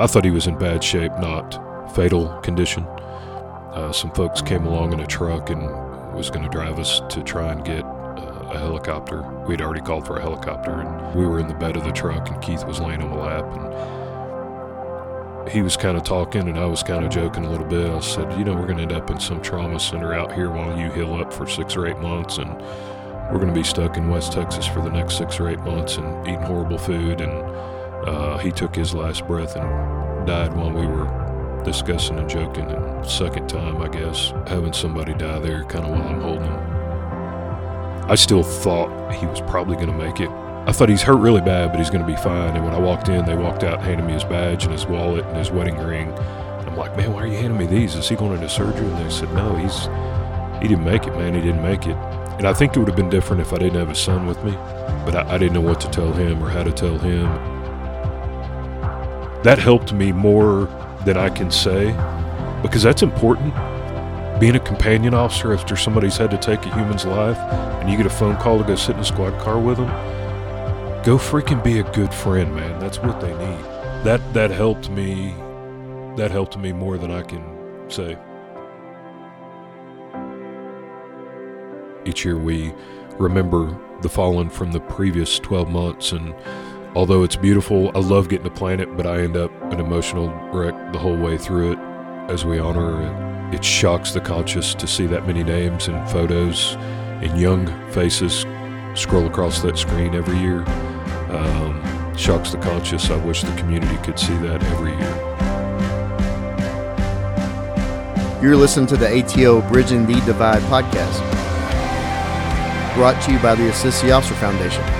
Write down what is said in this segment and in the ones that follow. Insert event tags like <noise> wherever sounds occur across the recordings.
I thought he was in bad shape, not fatal condition. Uh, some folks came along in a truck and was going to drive us to try and get uh, a helicopter. We'd already called for a helicopter, and we were in the bed of the truck, and Keith was laying on the lap, and he was kind of talking, and I was kind of joking a little bit. I said, "You know, we're going to end up in some trauma center out here while you heal up for six or eight months, and we're going to be stuck in West Texas for the next six or eight months and eating horrible food." And uh, he took his last breath and died while we were discussing and joking. And second time, I guess, having somebody die there kind of while I'm holding him. I still thought he was probably going to make it. I thought he's hurt really bad, but he's going to be fine. And when I walked in, they walked out and handed me his badge and his wallet and his wedding ring. I'm like, man, why are you handing me these? Is he going into surgery? And they said, no, he's he didn't make it, man. He didn't make it. And I think it would have been different if I didn't have his son with me, but I, I didn't know what to tell him or how to tell him. That helped me more than I can say because that's important. Being a companion officer after somebody's had to take a human's life and you get a phone call to go sit in a squad car with them, go freaking be a good friend, man. That's what they need. That that helped me. That helped me more than I can say. Each year we remember the fallen from the previous 12 months and although it's beautiful, I love getting to plan it, but I end up an emotional wreck the whole way through it as we honor it. It shocks the conscious to see that many names and photos and young faces scroll across that screen every year. Um, shocks the conscious. I wish the community could see that every year. You're listening to the ATO Bridging the Divide podcast, brought to you by the Assist the Officer Foundation.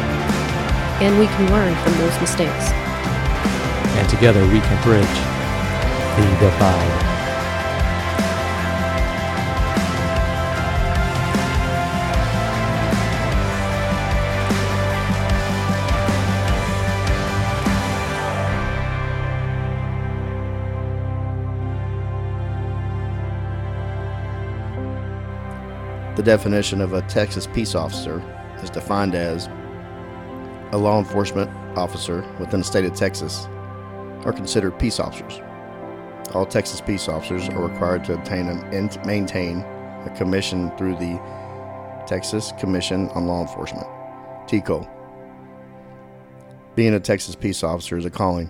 And we can learn from those mistakes. and together we can bridge the divide. The definition of a Texas peace officer is defined as a law enforcement officer within the state of Texas are considered peace officers. All Texas peace officers are required to obtain and maintain a commission through the Texas Commission on Law Enforcement, TCO. Being a Texas peace officer is a calling.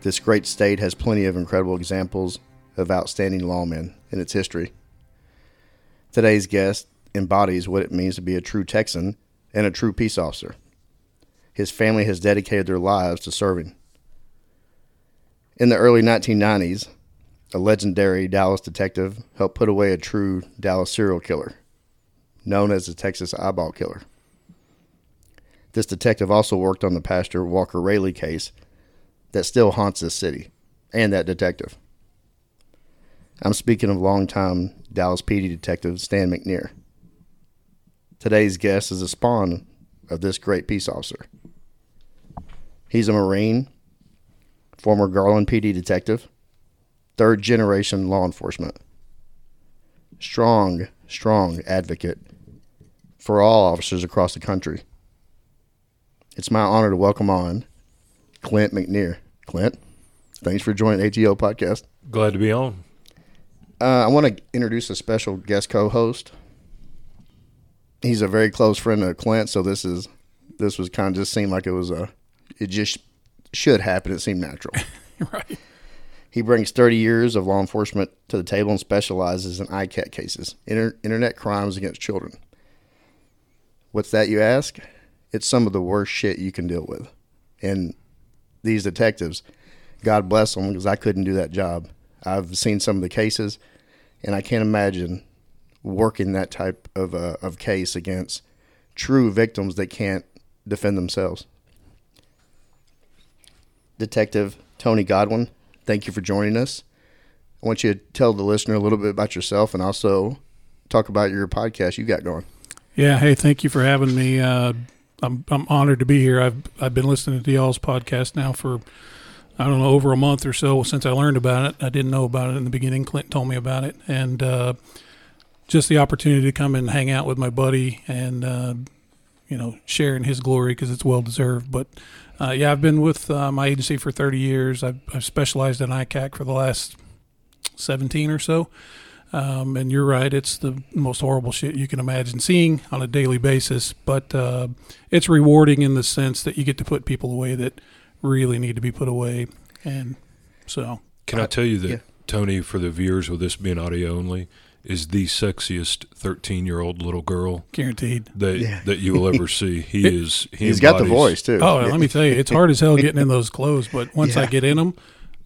This great state has plenty of incredible examples of outstanding lawmen in its history. Today's guest embodies what it means to be a true Texan and a true peace officer. His family has dedicated their lives to serving. In the early 1990s, a legendary Dallas detective helped put away a true Dallas serial killer, known as the Texas Eyeball Killer. This detective also worked on the Pastor Walker Railey case that still haunts this city and that detective. I'm speaking of longtime Dallas PD detective Stan McNear. Today's guest is a spawn of this great peace officer. He's a Marine, former Garland PD detective, third generation law enforcement. Strong, strong advocate for all officers across the country. It's my honor to welcome on Clint McNear. Clint, thanks for joining ATO podcast. Glad to be on. Uh, I want to introduce a special guest co-host. He's a very close friend of Clint, so this is this was kind of just seemed like it was a it just should happen. It seemed natural. <laughs> right. He brings 30 years of law enforcement to the table and specializes in ICAC cases, inter- internet crimes against children. What's that, you ask? It's some of the worst shit you can deal with. And these detectives, God bless them, because I couldn't do that job. I've seen some of the cases, and I can't imagine working that type of, uh, of case against true victims that can't defend themselves. Detective Tony Godwin thank you for joining us. I want you to tell the listener a little bit about yourself and also talk about your podcast you got going. Yeah. Hey, thank you for having me. Uh, I'm I'm honored to be here. I've I've been listening to y'all's podcast now for I don't know over a month or so since I learned about it. I didn't know about it in the beginning. Clint told me about it, and uh, just the opportunity to come and hang out with my buddy and uh, you know share in his glory because it's well deserved. But uh, yeah, I've been with uh, my agency for 30 years. I've, I've specialized in ICAC for the last 17 or so. Um, and you're right, it's the most horrible shit you can imagine seeing on a daily basis. But uh, it's rewarding in the sense that you get to put people away that really need to be put away. And so, Can I tell you that yeah. Tony, for the viewers with this being audio only, is the sexiest 13 year old little girl guaranteed. that Yeah. that you will ever <laughs> see. He is. He He's got the voice too. Oh, let me tell you, it's hard as hell getting in those clothes. But once I get in them,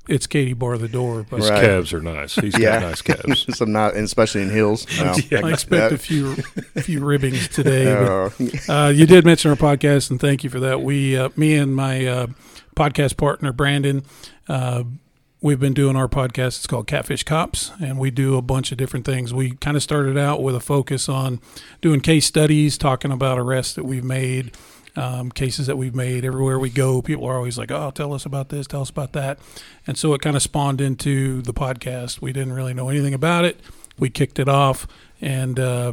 it's Katie bar the door. But His Right. calves are nice. He's Yeah. got nice calves. <laughs> Some not, especially in heels. <laughs> No. I expect a few a few ribbings today. but- Uh, Uh, you did mention our podcast, and thank you for that. We, uh, me and my uh, podcast partner Brandon, uh, we've been doing our podcast. It's called Catfish Cops, and we do a bunch of different things. We kind of started out with a focus on doing case studies, talking about arrests that we've made. Um, cases that we've made everywhere we go, people are always like, "Oh, tell us about this, tell us about that," and so it kind of spawned into the podcast. We didn't really know anything about it. We kicked it off, and uh,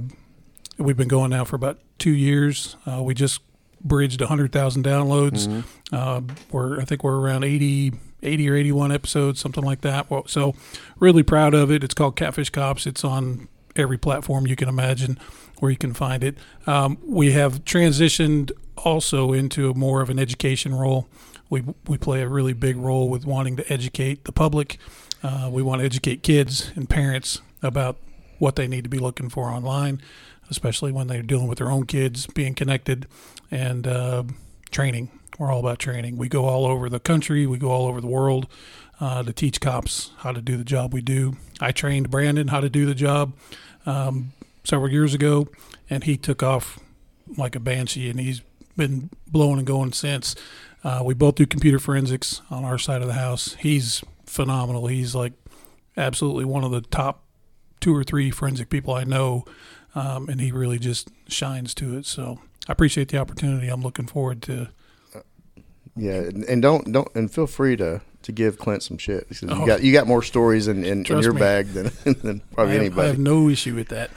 we've been going now for about two years. Uh, we just bridged 100,000 downloads. Uh, we're I think we're around 80, 80 or 81 episodes, something like that. So really proud of it. It's called Catfish Cops. It's on every platform you can imagine where you can find it. Um, we have transitioned also into more of an education role. We, we play a really big role with wanting to educate the public. Uh, we want to educate kids and parents about what they need to be looking for online, especially when they're dealing with their own kids, being connected, and uh, training. We're all about training. We go all over the country, we go all over the world uh, to teach cops how to do the job we do. I trained Brandon how to do the job um, several years ago, and he took off like a banshee, and he's been blowing and going since. Uh, we both do computer forensics on our side of the house. He's phenomenal. He's like absolutely one of the top two or three forensic people I know, um, and he really just shines to it. So I appreciate the opportunity. I'm looking forward to. Yeah, and, and don't don't and feel free to to give Clint some shit because Oh. you got you got more stories in, in, in your me. bag than <laughs> than I probably anybody. I have no issue with that.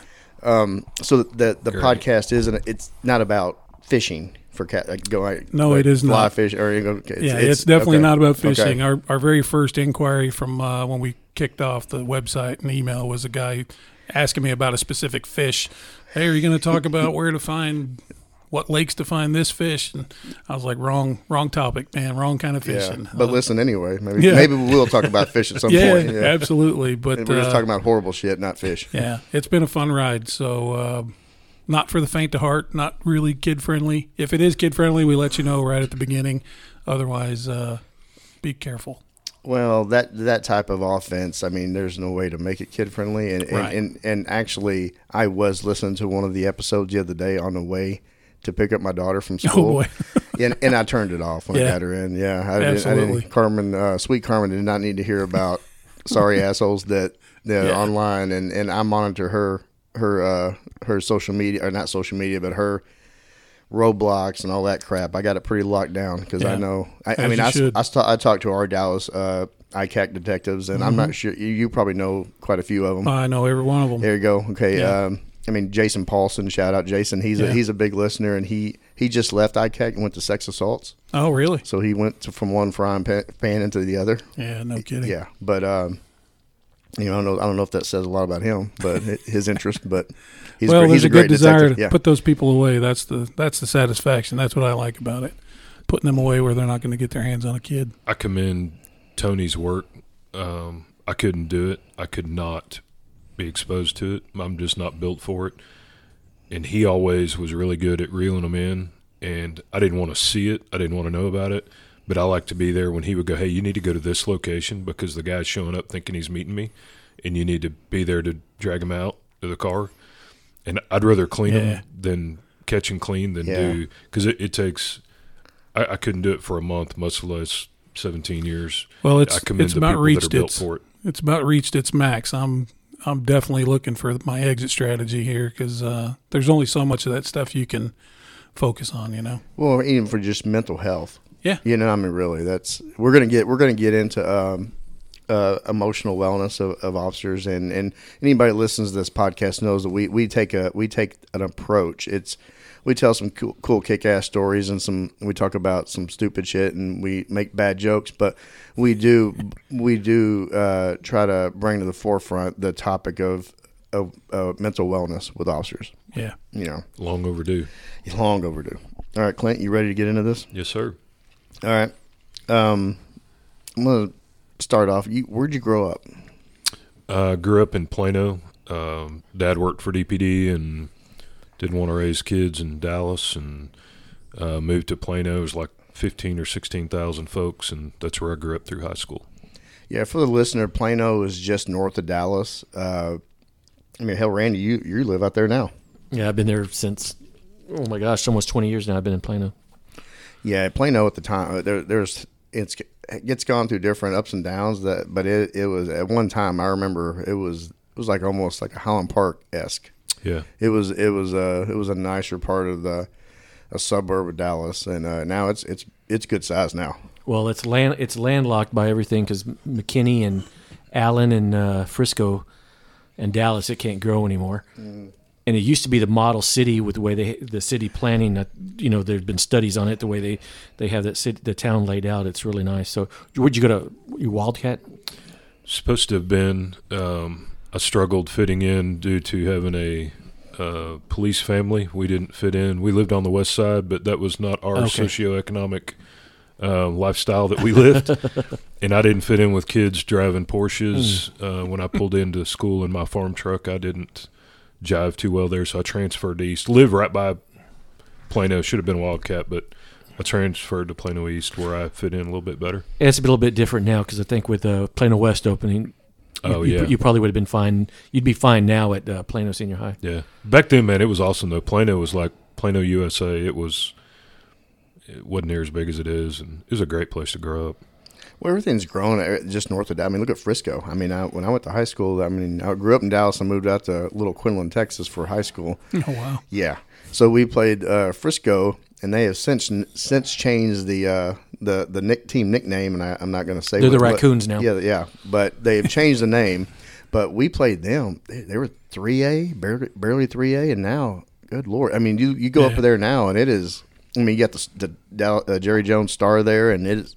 Um, so the the Great. podcast isn't. It's not about fishing for cat. Like go like, No, like it is fly not. fish or you know, okay, yeah, it's, definitely okay. not about Okay. fishing. Our our very first inquiry from uh, when we kicked off the website and email was a guy asking me about a specific fish. Hey, are you going to talk about where to find what lakes to find this fish? And I was like, wrong, wrong topic, man, wrong kind of Yeah, fishing. but Uh, listen anyway. Maybe Yeah. maybe we'll talk about fish at some <laughs> yeah, point. Yeah, absolutely. But And we're just uh, talking about horrible shit, not fish. <laughs> yeah, it's been a fun ride. So, uh, not for the faint of heart, not really kid friendly. If it is kid friendly, we let you know right at the beginning. Otherwise, uh, be careful. Well, that that type of offense, I mean, there's no way to make it kid friendly. And, and, Right. and and actually, I was listening to one of the episodes the other day on the way to pick up my daughter from <laughs> Oh school. boy, <laughs> and, and I turned it off when I Yeah. got her in. Yeah, I didn't, I Absolutely. didn't. Carmen, uh, sweet Carmen, did not need to hear about <laughs> sorry assholes that that Yeah. are online, and, and I monitor her her uh, her social media or not social media, but her Roblox and all that crap. I got it pretty locked down because I know. I, I mean, I. I, I talked to our Dallas uh, ICAC detectives, and I'm Mm-hmm. not sure you, you probably know quite a few of them. I know every one of them. There you go. Okay. Yeah. Um, I mean, Jason Paulson. Shout out Jason. He's Yeah. a he's a big listener, and he he just left ICAC and went to sex assaults. Oh, really? So he went to, from one frying pan, pan into the other. Yeah, no kidding. Yeah, but um, you know, I don't know. I don't know if that says a lot about him, but his interest. But he's well, great, there's he's a, a, great good desire detective. to Yeah. put those people away. That's the that's the satisfaction. That's what I like about it. Putting them away where they're not going to get their hands on a kid. I commend Tony's work. Um, I couldn't do it. I could not be exposed to it. I'm just not built for it. And he always was really good at reeling them in. And I didn't want to see it. I didn't want to know about it. But I like to be there when he would go, "Hey, you need to go to this location because the guy's showing up thinking he's meeting me, and you need to be there to drag him out to the car." And I'd rather clean Yeah. him than catch and clean than Yeah. do because it, it takes. I, I couldn't do it for a month, much less 17 years. Well, I it's commend it's the about people reached that are built its for it. it's about reached its max. I'm I'm definitely looking for my exit strategy here because uh, there's only so much of that stuff you can focus on. You know. Well, even for just mental health. Yeah. You know, I mean, really, that's we're gonna get we're gonna get into um, uh, emotional wellness of, of officers, and and anybody that listens to this podcast knows that we we take a we take an approach. It's we tell some cool, cool kick ass stories, and some we talk about some stupid shit, and we make bad jokes, but we do we do uh, try to bring to the forefront the topic of of uh, mental wellness with officers. Yeah. You know, Long overdue. long overdue. All right, Clint, you ready to get into this? Yes, sir. All right. Um, I'm gonna start off. You, where'd you grow up? Uh, grew up in Plano. Um, Dad worked for DPD and didn't want to raise kids in Dallas, and uh, moved to Plano. It was like fifteen or sixteen thousand folks, and that's where I grew up through high school. Yeah, for the listener, Plano is just north of Dallas. Uh, I mean, hell, Randy, you you live out there now. Yeah, I've been there since. Oh my gosh, almost 20 years now. I've been in Plano. Yeah, Plano at the time. uh, There, there's it's it's gone through different ups and downs. That, but it it was at one time. I remember it was it was like almost like a Highland Park esque. Yeah, It was it was a it was a nicer part of the a suburb of Dallas, and uh, now it's it's it's good size now. Well, it's land it's landlocked by everything because McKinney and Allen and uh, Frisco and Dallas it can't grow anymore. And it used to be the model city with the way they the city planning. You know, there've been studies on it. The way they they have that city, the town laid out, it's really nice. So, would you go to you Wildcat? supposed to have been. Um, I struggled fitting in due to having a uh, police family. We didn't fit in. We lived on the west side, but that was not our Okay. socioeconomic uh, lifestyle that we lived. <laughs> and I didn't fit in with kids driving Porsches. Uh, when I pulled into school in my farm truck, I didn't jive too well there, so I transferred to East. Live right by Plano. Should have been Wildcat, but I transferred to Plano East where I fit in a little bit better. And it's a little bit different now because I think with uh, Plano West opening, you- Oh, you, yeah. you probably would have been fine. You'd be fine now at uh, Plano Senior High. Yeah. Back then, man, it was awesome though. Plano was like Plano, USA. It was. It wasn't near as big as it is, and it was a great place to grow up. Well, everything's grown uh, just north of Dallas. I mean, look at Frisco. I mean, I, when I went to high school, I mean, I grew up in Dallas and moved out to Little Quinlan, Texas for high school. <laughs> Oh wow. Yeah. So we played uh, Frisco, and they have since since changed the uh, the the nick, team nickname, and I, I'm not going to say They're the what- what- Raccoons now. Yeah, yeah. But they've changed the name. But we played them. They, they were three A, barely barely three A, and now, good lord! I mean, you you go Yeah. up there now, and it is. I mean, you got the, the uh, Jerry Jones Star there, and it is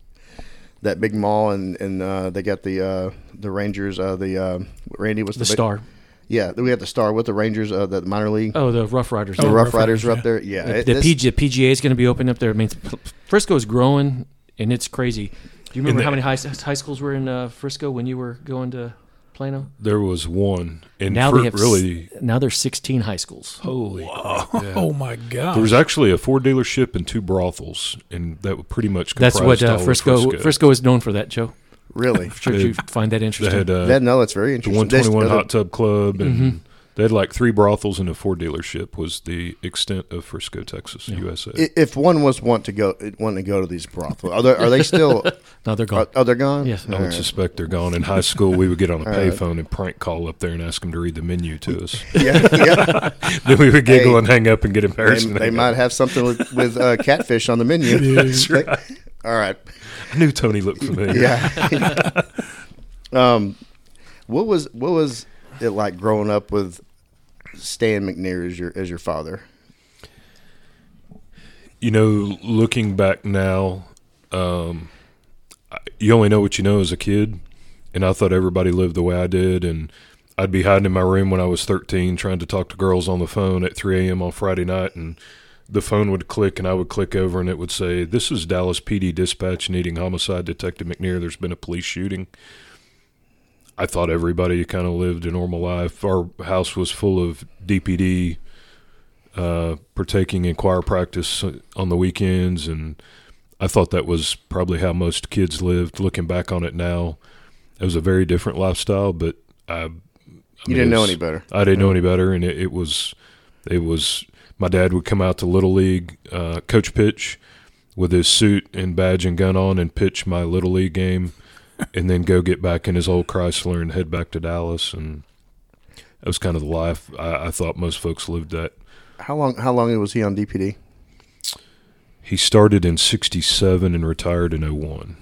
that big mall, and and uh, they got the uh, the Rangers. Uh, the uh, Randy was The the, big- Star. Yeah, we have the Star with the Rangers, uh, the minor league. Oh, the Rough Riders. the Rough Rough Riders Riders, are up yeah. there. Yeah, the it- the PGA is going to be opening up there. I mean, Frisco is growing, and it's crazy. Do you remember the- how many high, high schools were in uh, Frisco when you were going to Plano? There was one, and Now they have s- really Now there's 16 high schools. holy. crap, <laughs> yeah. Oh my god. There was actually a Ford dealership and two brothels, and that would pretty much That's comprised what all uh, of Frisco, Frisco. Frisco is known for. That Joe. really. <laughs> Sure, They- you find that interesting. had uh, that, no, that's very interesting. the interesting. 121 Hot Tub Club, and Mhm. They had like three brothels and a Ford dealership. Was the extent of Frisco, Texas, Yeah. USA. If one was want to go, wanting to go to these brothels, are they, are they still? <laughs> no, they're gone. are, oh, they're gone. Yes. I All would right. suspect they're gone. In high school, we would get on a All right. payphone and prank call up there and ask them to read the menu to us. <laughs> yeah, yeah. <laughs> then we would giggle Hey, and hang up and get embarrassed. and they might have something with, with uh, catfish on the menu. That's right. All right. I knew Tony looked familiar. Yeah. um, what was what was it like growing up with Stan McNear as your as your father? You know, looking back now, um, you only know what you know as a kid, and I thought everybody lived the way I did, and I'd be hiding in my room when I was 13 trying to talk to girls on the phone at 3 a.m. on Friday night, and the phone would click, and I would click over, and it would say, "This is Dallas PD dispatch needing homicide detective McNear. There's been a police shooting." I thought everybody kind of lived a normal life. Our house was full of DPD uh, partaking in choir practice on the weekends, and I thought that was probably how most kids lived. Looking back on it now, it was a very different lifestyle, but I, I You mean, didn't know any better. I didn't know any better, and it, it was, it was. My dad would come out to little league, uh, coach pitch, with his suit and badge and gun on and pitch my little league game, and then go get back in his old Chrysler and head back to Dallas. And that was kind of the life I, I thought most folks lived that. How long? How long was he on DPD? He started in '67 and retired in 01.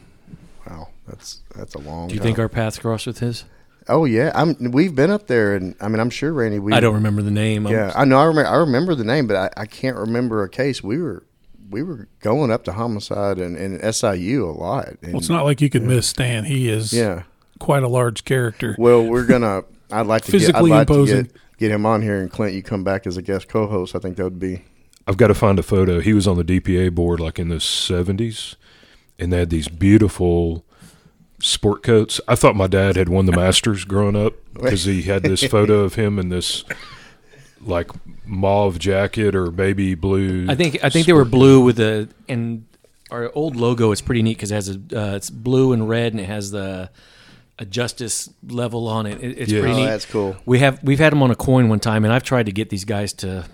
Wow, that's that's a long. Time. Do you time. think our paths crossed with his? Oh yeah, I'm. We've been up there, and I mean, I'm sure Randy. We I don't remember the name. I'm- Yeah, I know. I remember. I remember the name, but I, I can't remember a case. We were we were going up to homicide and, and SIU a lot. And, Well, it's not like you could miss Stan. He is Yeah. quite a large character. Well, we're gonna. I'd like to Physically get, I'd like imposing. To get, get him on here, and Clint, you come back as a guest co-host. I think that would be. I've got to find a photo. He was on the DPA board like in the 70s, and they had these beautiful sport coats. I thought my dad had won the Masters growing up <laughs> because he had this photo of him in this like mauve jacket or baby blue. I think I think they were blue with the and our old logo is pretty neat because it has a uh, it's blue and red and it has the a justice level on it. it it's Yeah. pretty Oh, neat. that's cool. We have we've had them on a coin one time, and I've tried to get these guys to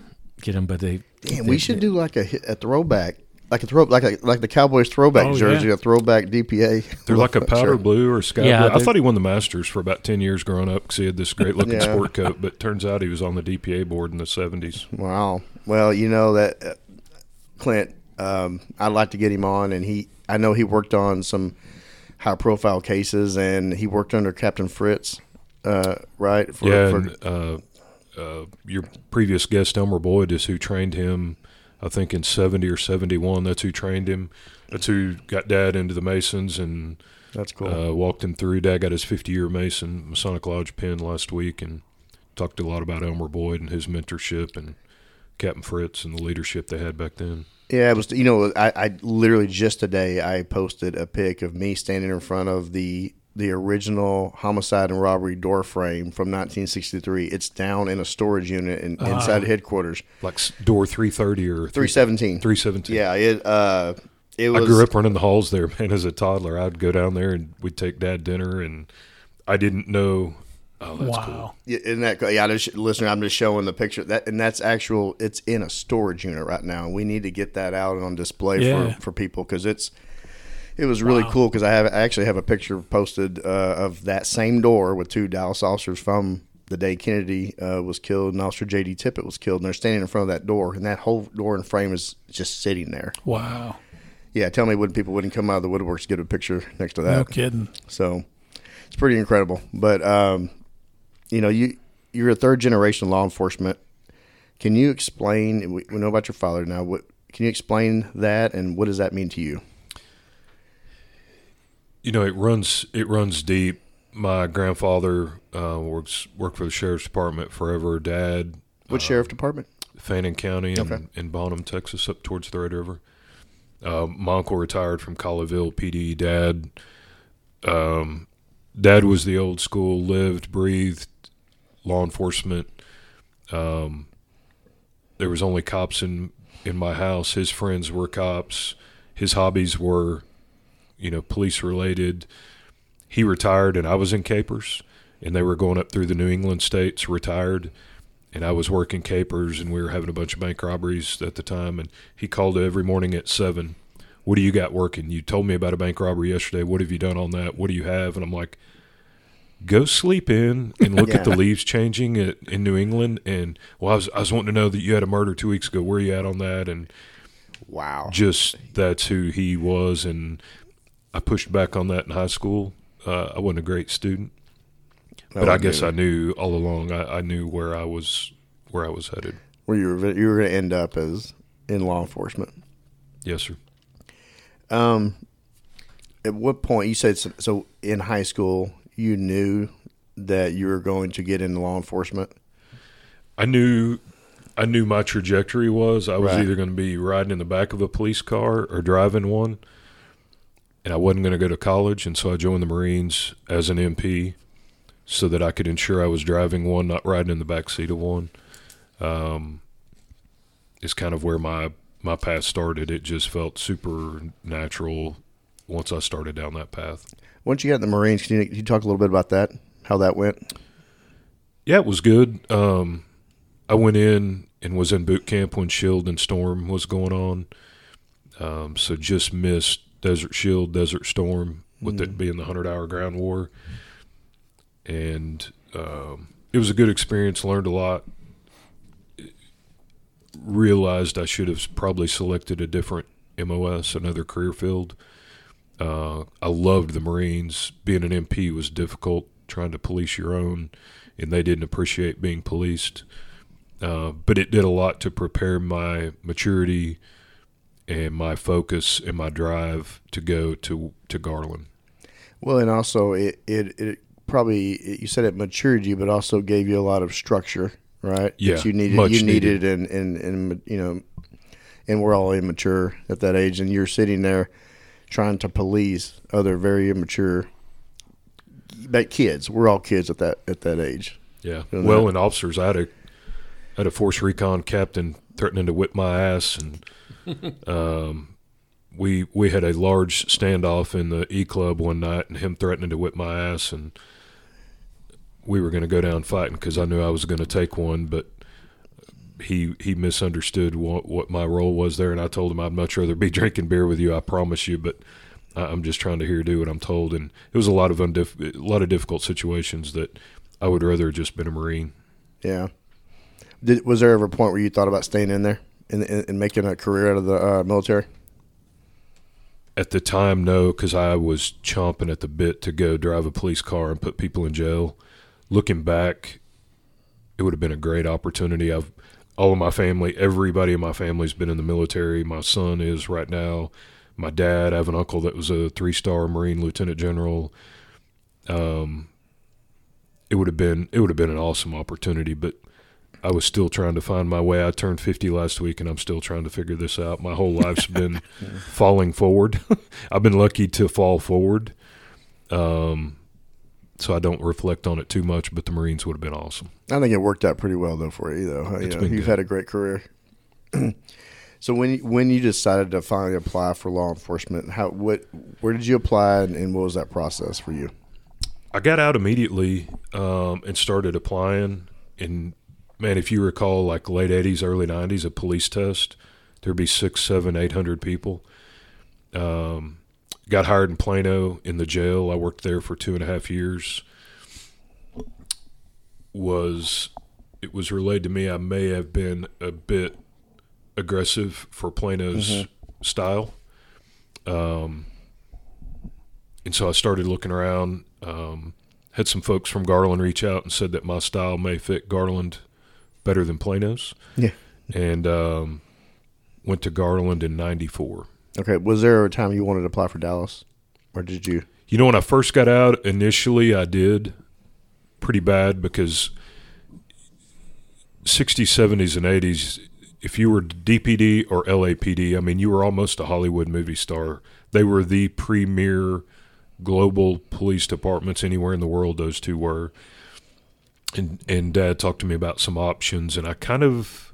get them, but they. Damn, they- we should do like a a throwback, like a throw, like a, like the Cowboys throwback Oh, jersey, yeah. a throwback DPA. They're like a <laughs> powder Sure. blue or sky Yeah, blue. I thought he won the Masters for about 10 years growing up because he had this great looking <laughs> Yeah. sport coat, but turns out he was on the DPA board in the 70s. Wow. Well, you know that uh, Clint, um, I'd like to get him on, and he, I know he worked on some high-profile cases, and he worked under Captain Fritz, uh, right? For, yeah, for- and uh, uh, your previous guest, Elmer Boyd, is who trained him, I think, in 70 or 71. That's who trained him. That's who got Dad into the Masons and that's cool. uh, walked him through. Dad got his 50 year Mason Masonic Lodge pin last week and talked a lot about Elmer Boyd and his mentorship and Captain Fritz and the leadership they had back then. Yeah, it was. You know, I, I literally just today I posted a pic of me standing in front of the the original homicide and robbery door frame from 1963. It's down in a storage unit in, inside headquarters. Like door 330 or 317. 317. Yeah, it uh, it I grew up running the halls there, <laughs> man. As a toddler, I'd go down there and we'd take dad dinner, and I didn't know. Oh, that's wow. cool. Yeah, Isn't that yeah? I just, listener, I'm just showing the picture that, and that's actual. It's in a storage unit right now. We need to get that out on display Yeah. for, for people because it's it was really Wow. cool because I have I actually have a picture posted uh, of that same door with two Dallas officers from the day Kennedy uh, was killed and Officer J.D. Tippit was killed, and they're standing in front of that door, and that whole door and frame is just sitting there. Wow. Yeah, tell me when people wouldn't come out of the woodworks to get a picture next to that. No kidding. So it's pretty incredible. But um, you know, you you're a third generation law enforcement. Can you explain? We, we know about your father now. What can you explain that, and what does that mean to you? You know, it runs it runs deep. My grandfather uh, works worked for the sheriff's department forever. Dad, What sheriff department? Fannin County in, Okay. in Bonham, Texas, up towards the Red River. Uh, my uncle retired from Colleyville PD. Dad, um, Dad was the old school, lived, breathed law enforcement. Um, there was only cops in in my house. His friends were cops. His hobbies were, you know, police related. He retired, and I was in capers, and they were going up through the New England states. Retired, and I was working capers, and we were having a bunch of bank robberies at the time. And he called every morning at seven. What do you got working? You told me about a bank robbery yesterday. What have you done on that? What do you have? And I'm like, go sleep in and look at the <laughs> leaves changing at, in New England. And well, I was I was wanting to know that you had a murder two weeks ago. Where are you at on that? And Wow. just that's who he was. And I pushed back on that in high school. Uh, I wasn't a great student, but I guess I knew all along. I, I knew where I was where I was headed. where you were you were going to end up as in law enforcement. Yes, sir. Um, at what point you said so, so in high school you knew that you were going to get into law enforcement? I knew I knew my trajectory was I was Right. either going to be riding in the back of a police car or driving one, and I wasn't going to go to college, and so I joined the Marines as an MP, so that I could ensure I was driving one, not riding in the back seat of one. Um, is kind of where my my path started. It just felt super natural once I started down that path. Once you got in the Marines, can you, can you talk a little bit about that? How that went? Yeah, it was good. Um, I went in and was in boot camp when Shield and Storm was going on. Um, so just missed Desert Shield, Desert Storm, with it being the hundred hour ground war, and um, it was a good experience. Learned a lot. Realized I should have probably selected a different MOS, another career field. Uh, I loved the Marines. Being an MP was difficult, trying to police your own, and they didn't appreciate being policed. Uh, but it did a lot to prepare my maturity and my focus and my drive to go to to Garland. Well, and also it it, it probably it, you said it matured you, but also gave you a lot of structure, right? Yeah, that you needed. you needed, needed. and, and and you know, and we're all immature at that age, and you're sitting there trying to police other very immature, but kids. We're all kids at that at that age. Yeah. Well, that. and officers, I had a I had a force recon captain threatening to whip my ass, and <laughs> um, we we had a large standoff in the E club one night, and him threatening to whip my ass, and we were going to go down fighting because I knew I was going to take one, but he he misunderstood what what my role was there, and I told him I'd much rather be <laughs> drinking beer with you, I promise you, but. I- I'm just trying to hear do what I'm told, and it was a lot of undif- a lot of difficult situations that I would rather have just been a Marine. Yeah. Did was there ever a point where you thought about staying in there and, and, and making a career out of the uh, military? At the time, no, because I was chomping at the bit to go drive a police car and put people in jail. Looking back, it would have been a great opportunity. I've all of my family, everybody in my family's been in the military. My son is right now. My dad, I have an uncle that was a three-star Marine lieutenant general. Um, it would have been it would have been an awesome opportunity, but I was still trying to find my way. I turned 50 last week and I'm still trying to figure this out. My whole life's been <laughs> falling forward. <laughs> I've been lucky to fall forward. Um, so I don't reflect on it too much, but the Marines would have been awesome. I think it worked out pretty well though for you though. You It's know, been you've good. had a great career. <clears throat> so when you- when you decided to finally apply for law enforcement, how what where did you apply and, and what was that process for you? I got out immediately um, and started applying. And man, if you recall, like late '80s, early '90s, a police test, there'd be six, seven, eight hundred people. Um, got hired in Plano in the jail. I worked there for two and a half years. Was it was relayed to me I may have been a bit aggressive for Plano's style. Um, and so I started looking around. Um, had some folks from Garland reach out and said that my style may fit Garland better than Plano's. Yeah. And um, went to Garland in '94. Okay, was there a time you wanted to apply for Dallas, or did you? You know, when I first got out, initially I did pretty bad because 60s, 70s, and 80s, if you were DPD or LAPD, I mean, you were almost a Hollywood movie star. They were the premier global police departments anywhere in the world, those two were. And, and dad talked to me about some options, and I kind of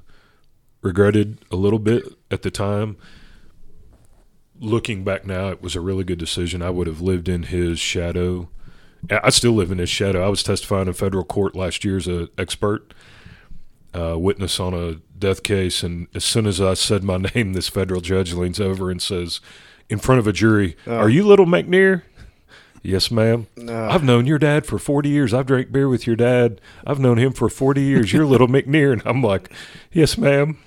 regretted a little bit at the time looking back now, it was a really good decision. I would have lived in his shadow. I still live in his shadow. I was testifying in federal court last year as an expert, uh, witness on a death case, and as soon as I said my <laughs> name, this federal judge leans over and says, in front of a jury, "Are you little McNear?" Yes, ma'am. I've known your dad for 40 years. I've drank beer with your dad. I've known him for 40 years. You're little <laughs> McNear. And I'm like, yes, ma'am.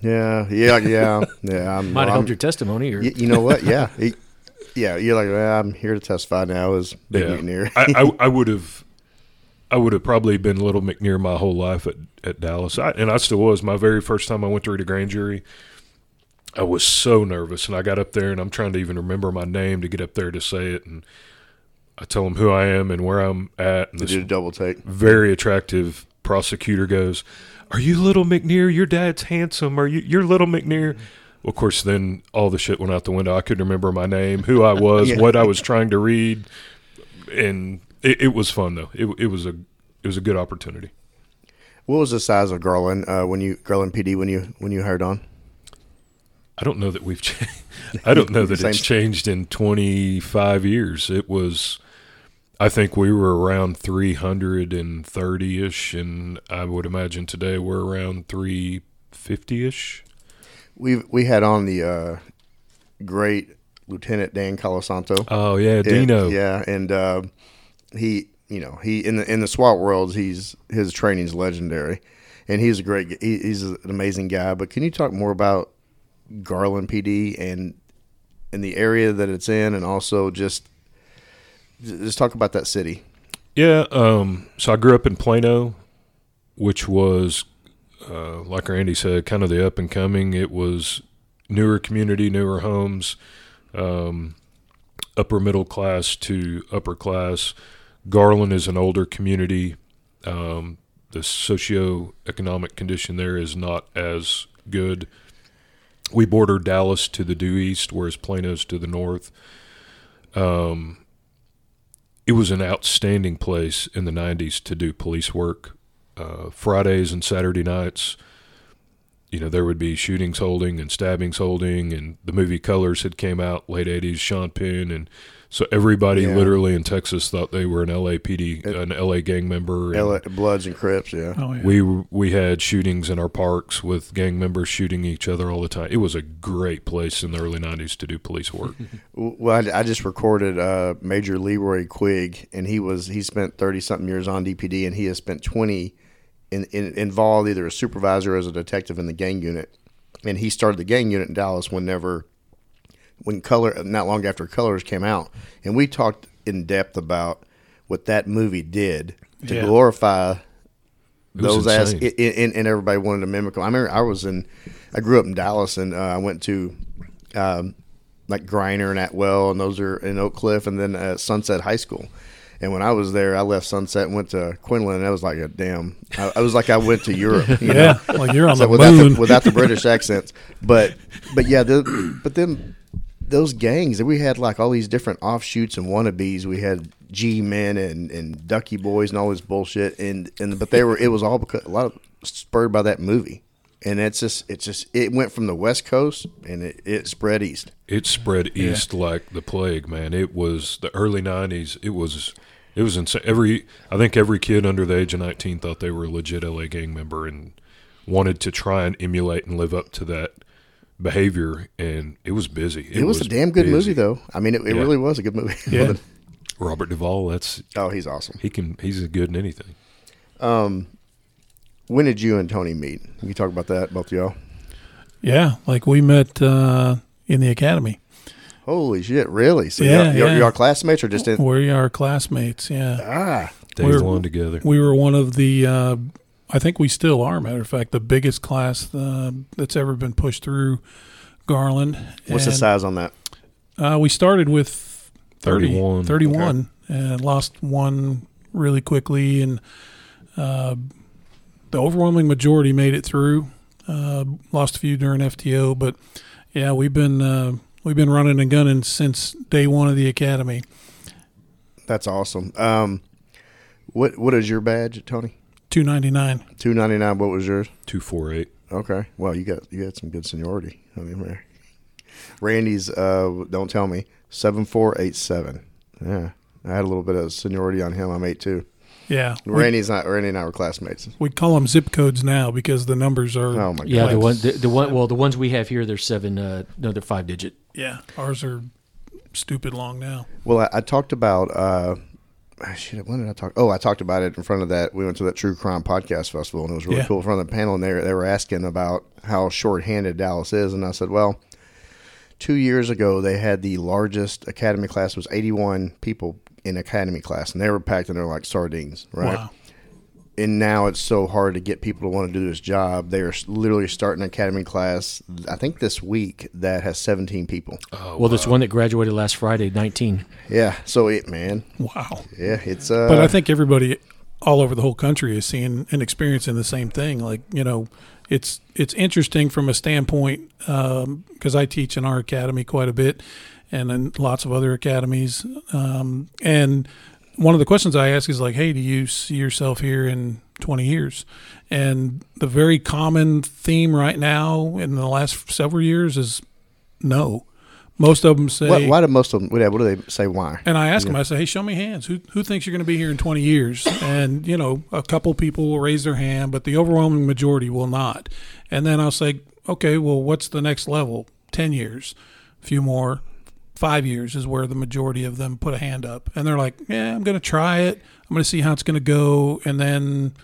Yeah, yeah, yeah, yeah. I'm, Might have I'm- helped your testimony. Or y- you know what? Yeah, He- yeah. You're like, well, I'm here to testify now as Big Yeah. McNear. I, I, <laughs> I would have, I would have probably been little McNear my whole life at, at Dallas, I, and I still was. My very first time I went to read a grand jury, I was so nervous, and I got up there, and I'm trying to even remember my name to get up there to say it, and I tell them who I am and where I'm at, and They did a double take. very attractive prosecutor goes, "Are you little McNear? Your dad's handsome. Are you you're little McNear?" Well, of course, then all the shit went out the window. I couldn't remember my name, who I was, <laughs> Yeah. what I was trying to read, and it, it was fun though. It, it was a it was a good opportunity. What was the size of Garland uh, when you Garland PD when you when you hired on? I don't know that we've. Cha- <laughs> I don't know that it's changed in 25 years. It was. I think we were around 330 ish, and I would imagine today we're around 350 ish. We we had on the uh, great Lieutenant Dan Colasanto. Oh yeah, Dino. yeah, and uh, he, you know, he in the in the SWAT world, he's his training's legendary, and he's a great. He, he's an amazing guy. But can you talk more about Garland PD and and the area that it's in, and also just just talk about that city? Yeah, um, so I grew up in Plano, which was, uh, like Randy said, kind of the up and coming. It was newer community, newer homes, um, upper middle class to upper class. Garland is an older community. Um, the socioeconomic condition there is not as good. We border Dallas to the due east, whereas Plano's to the north. Um, it was an outstanding place in the 90s to do police work. Uh, Fridays and Saturday nights, you know, there would be shootings holding and stabbings holding, and the movie Colors had came out late 80s, Sean Penn, and so everybody Yeah. literally in Texas thought they were an LAPD, an LA gang member. and- LA, Bloods and Crips, yeah. Oh yeah. we we had shootings in our parks with gang members shooting each other all the time. It was a great place in the early '90s to do police work. <laughs> Well, I, I just recorded uh, Major Leroy Quigg, and he was he spent thirty something years on DPD, and he has spent twenty in, in, involved either as supervisor or as a detective in the gang unit. And he started the gang unit in Dallas whenever when color not long after Colors came out, and we talked in depth about what that movie did to Yeah. glorify those ass and, and, and everybody wanted to mimic them. I remember I was in, I grew up in Dallas and uh, I went to, um, like Griner and Atwell and those are in Oak Cliff and then uh, Sunset High School. And when I was there, I left Sunset and went to Quinlan, and I was like, a damn. I, I was like, I went to Europe. You yeah, know? like you're on So the without moon. the without the British accents, but but yeah, the, but then those gangs that we had like all these different offshoots and wannabes. We had G men and and Ducky boys and all this bullshit, and and but they were it was all because a lot of spurred by that movie, and it's just it's just it went from the West Coast and it, it spread east. It spread east like the plague, man. It was the early '90s. It was it was insane. Every I think every kid under the age of 19 thought they were a legit LA gang member and wanted to try and emulate and live up to that behavior. And it was busy. It, was, a damn good busy. movie though. I mean, it, it Yeah. really was a good movie. Yeah. <laughs> Robert Duvall. That's oh, he's awesome. he can he's as good in anything. Um, when did you and Tony meet? Can you talk about that, both of y'all? yeah, like we met uh, in the academy. Holy shit! Really? So Yeah, y'all, y'all, yeah. y'all classmates or just in? We are classmates. Yeah, Ah, Days We're- long together. we were one of the. Uh, I think we still are. Matter of fact, the biggest class uh, that's ever been pushed through Garland. what's the size on that? Uh, we started with 30, 31. 31 and lost one really quickly, and uh, the overwhelming majority made it through. Uh, lost a few during FTO, but yeah, we've been uh, we've been running and gunning since day one of the academy. That's awesome. Um, what what is your badge, Tony? Two ninety nine. Two ninety nine. What was yours? Two four eight. Okay. Well, you got you got some good seniority. I mean, there. Randy's. Uh, don't tell me. Seven four eight seven. Yeah, I had a little bit of seniority on him. I'm eight two. Yeah, we, Randy's not. Randy and I were classmates. we call them zip codes now because the numbers are. Oh my god. Yeah, the one, the, the one, well, the ones we have here, they're seven, uh, no, they're five digit. Yeah, ours are stupid long now. Well, I, I talked about. Uh, Ah, shit, when did I talk? Oh, I talked about it in front of that. We went to that True Crime Podcast Festival, and it was really Yeah. cool. In front of the panel, and they were, they were asking about how short-handed Dallas is, and I said, well, two years ago they had the largest academy class. It was 81 people in academy class, and they were packed in there like sardines, right? Wow. And now it's so hard to get people to want to do this job. They are literally starting an academy class. I think this week that has 17 people. Oh, Well, this one that graduated last Friday, 19. Yeah, so it man, Wow. yeah, it's uh. But I think everybody all over the whole country is seeing and experiencing the same thing. Like you know, it's it's interesting from a standpoint because I teach in our academy quite a bit, and in lots of other academies. Um, and one of the questions I ask is like, "Hey, do you see yourself here in 20 years?" And the very common theme right now in the last several years is no. Most of them say, why, why do most of them? What do they say? Why? and I ask them, I say, hey, show me hands. Who, who thinks you're going to be here in 20 years? And, you know, a couple people will raise their hand, but the overwhelming majority will not. And then I'll say, okay, well, what's the next level? 10 years, a few more. Five years is where the majority of them put a hand up, and they're like, "Yeah, I'm going to try it. I'm going to see how it's going to go, and then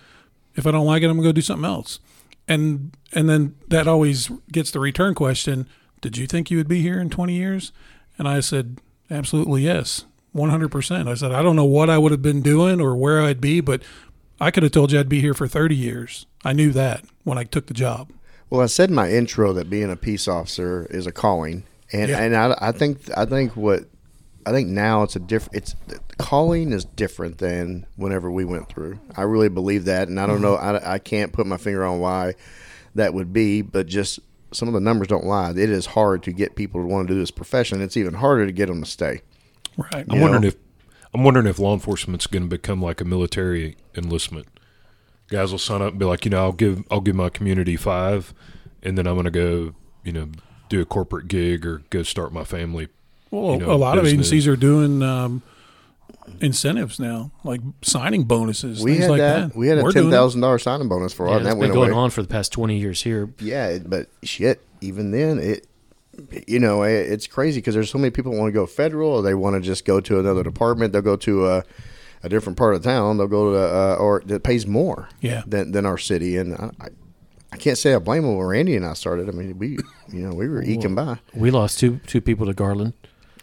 if I don't like it, I'm going to go do something else." And and then that always gets the return question: Did you think you would be here in 20 years? And I said, Absolutely yes, 100. percent I said, I don't know what I would have been doing or where I'd be, but I could have told you I'd be here for 30 years. I knew that when I took the job. Well, I said in my intro that being a peace officer is a calling, and Yeah. and I, I think I think what I think now it's a different. It's calling is different than whenever we went through. I really believe that, and I don't mm-hmm. know. I, I can't put my finger on why that would be, but just some of the numbers don't lie. It is hard to get people to want to do this profession. It's even harder to get them to stay. Right. I'm You wondering if I'm wondering if law enforcement's going to become like a military enlistment. Guys will sign up and be like, you know, I'll give I'll give my community five, and then I'm going to go, you know, do a corporate gig or go start my family. Well, you know, a lot of agencies are doing um, incentives now, like signing bonuses, We things had like that. that. We had a We're ten doing it. thousand dollars signing bonus for Yeah, our, it's and that been went going away. on for the past 20 years here. Yeah, but shit, even then, it, you know, it, it's crazy because there's so many people want to go federal or they want to just go to another department. They'll go to a, a different part of town. They'll go to, uh, or that pays more Yeah. than, than our city. And I, I, I can't say I blame them when Randy and I started. I mean, we, you know, we were eking by. We lost two two people to Garland.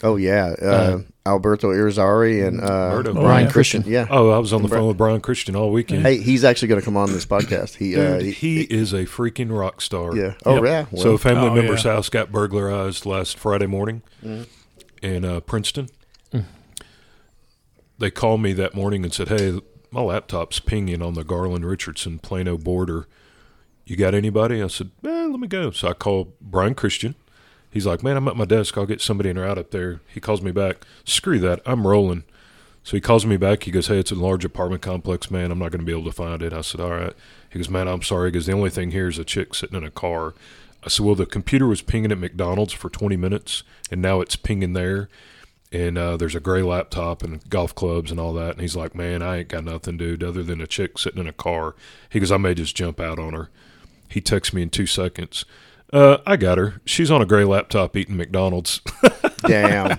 Oh, yeah. Uh, Alberto Irizarry and uh, Alberto. Brian yeah. Christian. Yeah. Oh, I was on the Bri- phone with Brian Christian all weekend. Hey, he's actually going to come on this podcast. He, uh, Dude, he is a freaking rock star. yeah. Oh, Yep. yeah. Well, so a family Oh, member's yeah. house got burglarized last Friday morning in uh, Princeton. They called me that morning and said, "Hey, my laptop's pinging on the Garland Richardson Plano border. You got anybody?" I said, eh, "Let me go." So I called Brian Christian. He's like, "Man, I'm at my desk. I'll get somebody in or out up there." He calls me back. Screw that. I'm rolling. So he calls me back. He goes, "Hey, it's a large apartment complex, man. I'm not going to be able to find it." I said, "All right." He goes, "Man, I'm sorry." Because the only thing here is a chick sitting in a car. I said, "Well, the computer was pinging at McDonald's for 20 minutes, and now it's pinging there." And uh, there's a gray laptop and golf clubs and all that. And he's like, "Man, I ain't got nothing, dude, other than a chick sitting in a car." He goes, "I may just jump out on her." He texts me in two seconds. Uh, I got her. She's on a gray laptop eating McDonald's. <laughs> Damn.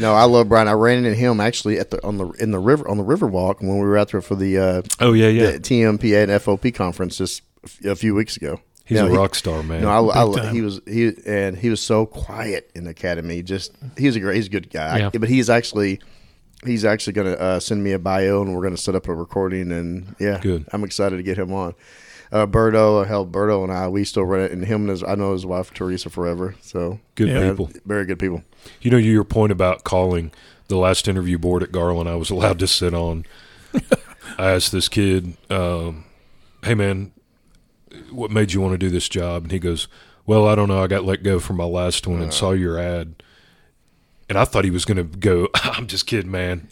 no, I love Brian. I ran into him actually at the on the in the river on the Riverwalk when we were out there for the uh, oh yeah, yeah. the TMPA and FOP conference just a few weeks ago. He's No, a he- rock star, man. No, I, I, Big he was he and he was so quiet in the academy. Just he's a great, he's a good guy. Yeah. but he's actually he's actually going to uh, send me a bio and we're going to set up a recording and yeah, Good. I'm excited to get him on. Uh, Berto, hell, Berto and I, we still run it, and him and his, I know his wife Teresa forever. So Good Yeah. people. very good people. You know your point about calling the last interview board at Garland. I was <laughs> allowed to sit on. I asked this kid, um, "Hey man, what made you want to do this job?" And he goes, "Well, I don't know. I got let go from my last one and saw your ad." And I thought he was going to go, <laughs> "I'm just kidding, man."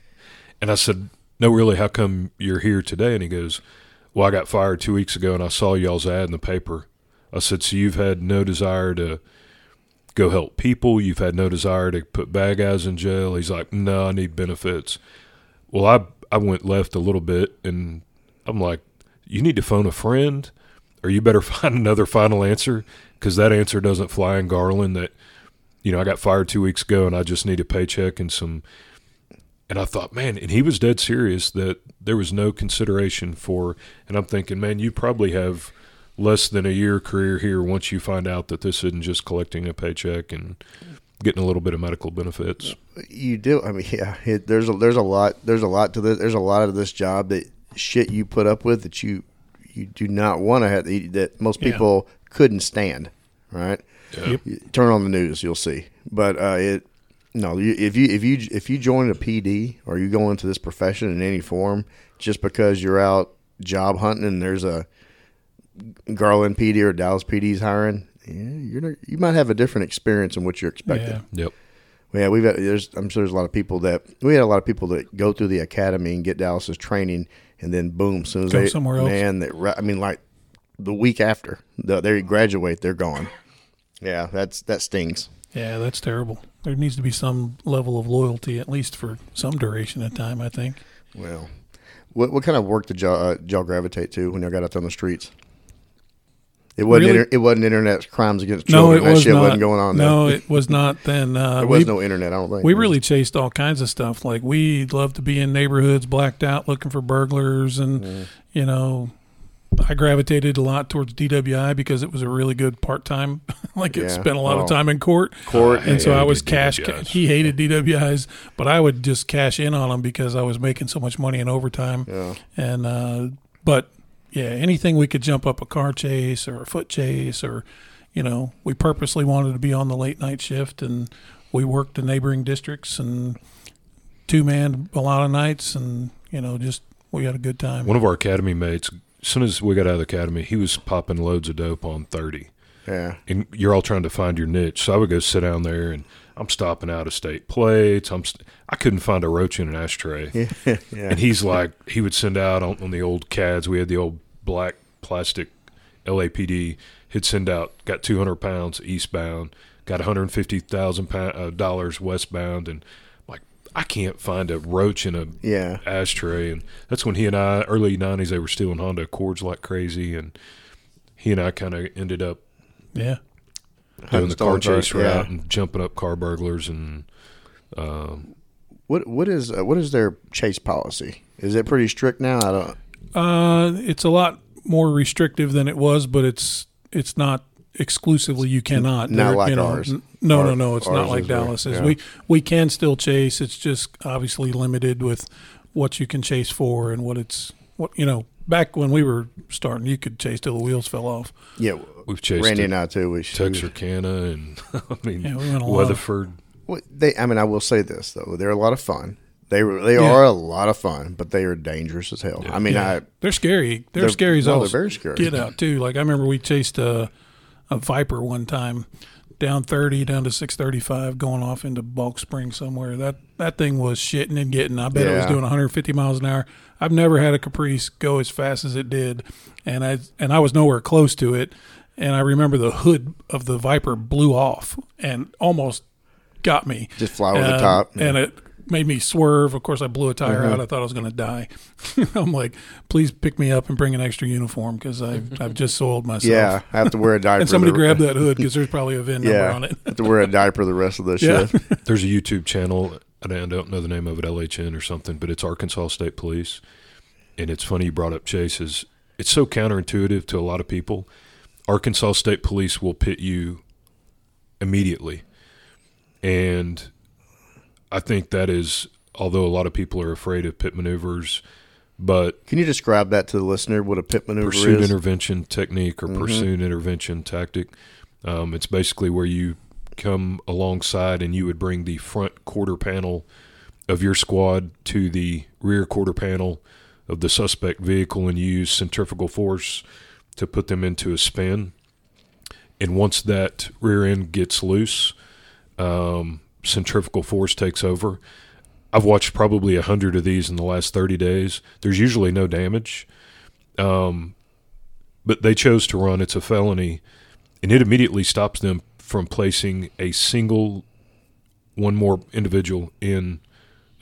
And I said, "No, really. How come you're here today?" And he goes, "Well, I got fired two weeks ago, and I saw y'all's ad in the paper." I said, "So you've had no desire to?" go help people. You've had no desire to put bad guys in jail. He's like, no, I need benefits. Well, I I went left a little bit, and I'm like, you need to phone a friend, or you better <laughs> find another final answer because that answer doesn't fly in Garland. That you know, I got fired two weeks ago, and I just need a paycheck and some. And I thought, man, and he was dead serious that there was no consideration for. And I'm thinking, man, you probably have less than a year career here once you find out that this isn't just collecting a paycheck and getting a little bit of medical benefits. You do. I mean, <laughs> yeah. It, there's a there's a lot there's a lot to this. There's a lot of this job that shit you put up with that you you do not want to have that most Yeah. people couldn't stand. Right. Yep. Turn on the news, you'll see. But uh, it no. You, if you if you if you join a PD or you go into this profession in any form, just because you're out job hunting and there's a Garland PD or Dallas PD's hiring, yeah, you're not, you might have a different experience than what you're expecting. Yeah. Yep. Yeah, we've had, there's I'm sure there's a lot of people that we had a lot of people that go through the academy and get Dallas's training, and then boom, as soon as Go they somewhere else. man, that ra- I mean, like the week after the, they graduate, they're gone. Yeah, that's that stings. Yeah, that's terrible. There needs to be some level of loyalty, at least for some duration of time. I think. Well, what what kind of work did y'all uh, did y'all gravitate to when y'all got out on the streets? It wasn't. Really? Inter- it wasn't internet crimes against no, children. it that was shit not. wasn't going on. There. No, then. it was not. Then uh, there was we, no internet. I don't think we really chased all kinds of stuff. Like we loved to be in neighborhoods blacked out looking for burglars, and Mm-hmm. you know, I gravitated a lot towards DWI because it was a really good part time. <laughs> like it Yeah. spent a lot Oh. of time in court. court. and so I was cash. DWIs. He hated DWIs, but I would just cash in on them because I was making so much money in overtime. Yeah. And uh, but yeah, anything we could jump up a car chase or a foot chase, or you know, we purposely wanted to be on the late night shift, and we worked the neighboring districts and two man a lot of nights, and you know, just we had a good time. One of our academy mates, as soon as we got out of the academy, he was popping loads of dope on 30. Yeah. And you're all trying to find your niche. So I would go sit down there and I'm stopping out of state plates. I'm st- I couldn't find a roach in an ashtray. <laughs> yeah. And he's like, he would send out on, on the old CADs. We had the old black plastic LAPD. He'd send out, got 200 pounds eastbound, got 150,000 pound, uh, dollars westbound. And I can't find a roach in a Yeah. ashtray. And that's when he and I, early 90s, they were stealing Honda Accords like crazy. And he and I kind of ended up yeah, doing the car Stolen cars, chase yeah. route and jumping up car burglars and um, What what is uh, what is their chase policy? Is it pretty strict now? I don't. uh, it's a lot more restrictive than it was, but it's it's not exclusively you cannot. Not There- like you know, ours. n- No, no, Our- no. It's not like is Dallas is. yeah. We we can still chase. It's just obviously limited with what you can chase for and what it's what you know. Back when we were starting, you could chase till the wheels fell off. Yeah. we've chased Randy it. and I too. We Texarkana and <laughs> I mean Yeah, we went a. Weatherford. Well, they. I mean, I will say this though. They're a lot of fun. They were- they Yeah. are a lot of fun, but they are dangerous as hell. I mean, Yeah. I they're scary. They're, They're- scary as no, all they're very scary. Get out too. Like I remember we chased a, a viper one time, down thirty, down to six thirty five, going off into Balch Spring somewhere. That that thing was shitting and getting. I bet it was Yeah. doing 150 miles an hour. I've never had a Caprice go as fast as it did, and I and I was nowhere close to it. And I remember the hood of the Viper blew off and almost got me. just fly over the Um, top. and it made me swerve. Of course, I blew a tire Mm-hmm. out. I thought I was going to die. <laughs> I'm like, please pick me up and bring an extra uniform because I've, I've just soiled myself. yeah, I have to wear a <laughs> diaper. And somebody the- grab that hood because there's probably a VIN <laughs> number on it. I have to wear a diaper the rest of the Yeah. shift. There's a YouTube channel. I don't don't know the name of it, LHN or something, but it's Arkansas State Police. And it's funny you brought up chases. It's so counterintuitive to a lot of people. Arkansas State Police will pit you immediately. And I think that is, although a lot of people are afraid of pit maneuvers, but Can you describe that to the listener? What a pit maneuver pursuit is? intervention technique or pursuit intervention tactic. Um, it's basically where you come alongside and you would bring the front quarter panel of your squad to the rear quarter panel of the suspect vehicle and use centrifugal force to put them into a spin. And once that rear end gets loose, um, centrifugal force takes over. I've watched probably a hundred of these in the last 30 days. There's usually no damage. Um, but they chose to run. It's a felony, and it immediately stops them from placing a single one more individual in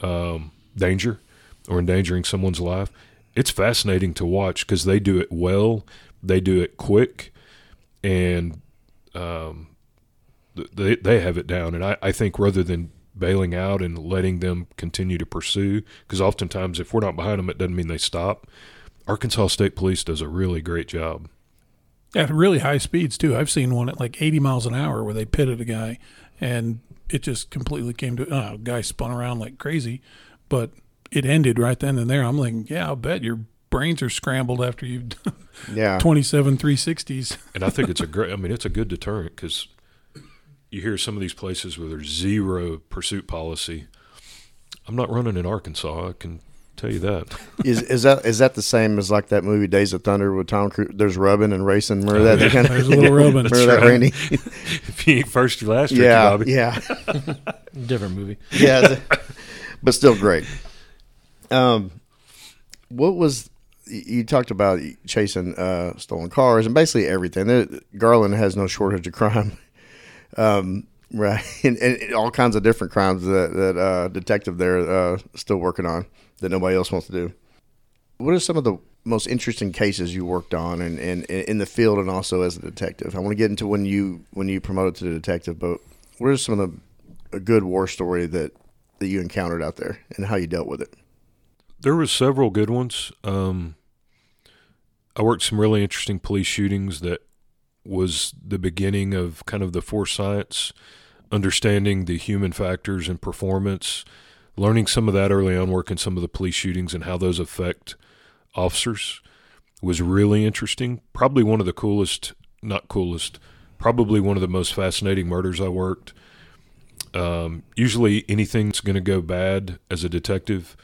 um, danger or endangering someone's life. It's fascinating to watch because they do it well, they do it quick, and um, they they have it down. And I, I think rather than bailing out and letting them continue to pursue, because oftentimes if we're not behind them, it doesn't mean they stop. Arkansas State Police does a really great job. At really high speeds, too. I've seen one at like 80 miles an hour where they pitted a guy and it just completely came to oh, guy spun around like crazy, but it ended right then and there. I'm like, yeah, I'll bet your brains are scrambled after you've done <laughs> Yeah. 27 360s. And I think it's a great. I mean, it's a good deterrent because you hear some of these places where there's zero pursuit policy. I'm not running in Arkansas. I can tell you that. <laughs> Is is that is that the same as like that movie Days of Thunder with Tom Cruise? There's rubbing and racing. Remember that? <laughs> yeah. kind There's a little <laughs> rubbing. Remember that, right. Randy? if you ain't first, you last, Ricky yeah, Bobby. yeah, Different movie. yeah. the- but still great. Um, what was you talked about chasing uh, stolen cars and basically everything? Garland has no shortage of crime. Um, <laughs> right, and, and all kinds of different crimes that that uh, detective there uh, still working on that nobody else wants to do. What are some of the most interesting cases you worked on, and, and, in the field, and also as a detective? I want to get into when you when you promoted to the detective, but what are some of the a good war story that that you encountered out there, and how you dealt with it? There was several good ones. Um, I worked some really interesting police shootings that was the beginning of kind of the force science, understanding the human factors and performance, learning some of that early on, working some of the police shootings and how those affect officers was really interesting. Probably one of the coolest, not coolest, probably one of the most fascinating murders I worked. Um, usually anything that's going to go bad as a detective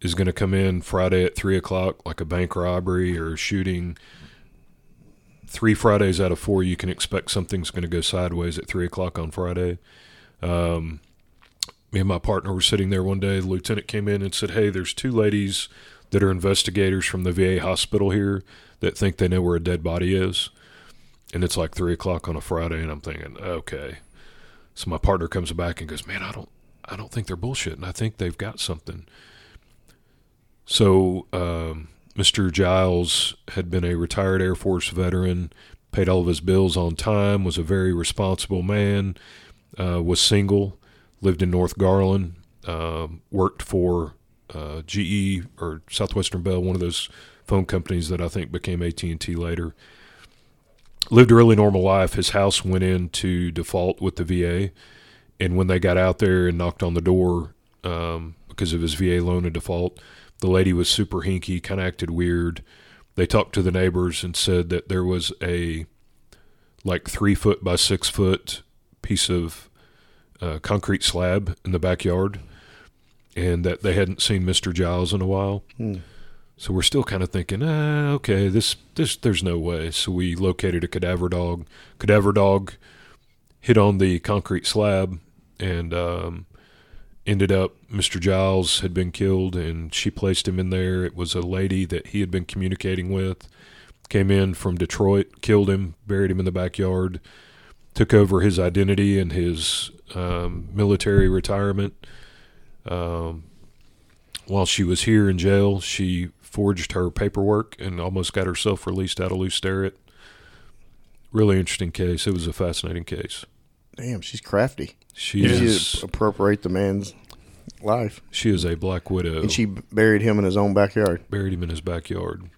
is going to come in Friday at three o'clock, like a bank robbery or a shooting. Three Fridays out of four, you can expect something's going to go sideways at three o'clock on Friday. Um, me and my partner were sitting there one day. The lieutenant came in and said, Hey, there's two ladies that are investigators from the VA hospital here that think they know where a dead body is. And it's like three o'clock on a Friday, and I'm thinking, okay. So my partner comes back and goes, Man, I don't I don't think they're bullshitting. I think they've got something. So um, Mr. Giles had been a retired Air Force veteran, paid all of his bills on time, was a very responsible man, uh, was single, lived in North Garland, uh, worked for uh, GE or Southwestern Bell, one of those phone companies that I think became AT and T later. Lived a really normal life. His house went into default with the VA, and when they got out there and knocked on the door um, because of his VA loan in default, the lady was super hinky, kind of acted weird. They talked to the neighbors and said that there was a like three foot by six foot piece of uh, concrete slab in the backyard, and that they hadn't seen Mister Giles in a while. So we're still kind of thinking, ah, okay, this this there's no way. So we located a cadaver dog. Cadaver dog hit on the concrete slab and um, ended up Mr. Giles had been killed and she placed him in there. It was a lady that he had been communicating with. Came in from Detroit, killed him, buried him in the backyard, took over his identity and his um, military retirement. Um, while she was here in jail, she forged her paperwork and almost got herself released out of Lew Sterrett. Really interesting case. It was a fascinating case. Damn, she's crafty. She She is appropriate the man's life, she is a black widow. and she buried him in his own backyard. buried him in his backyard.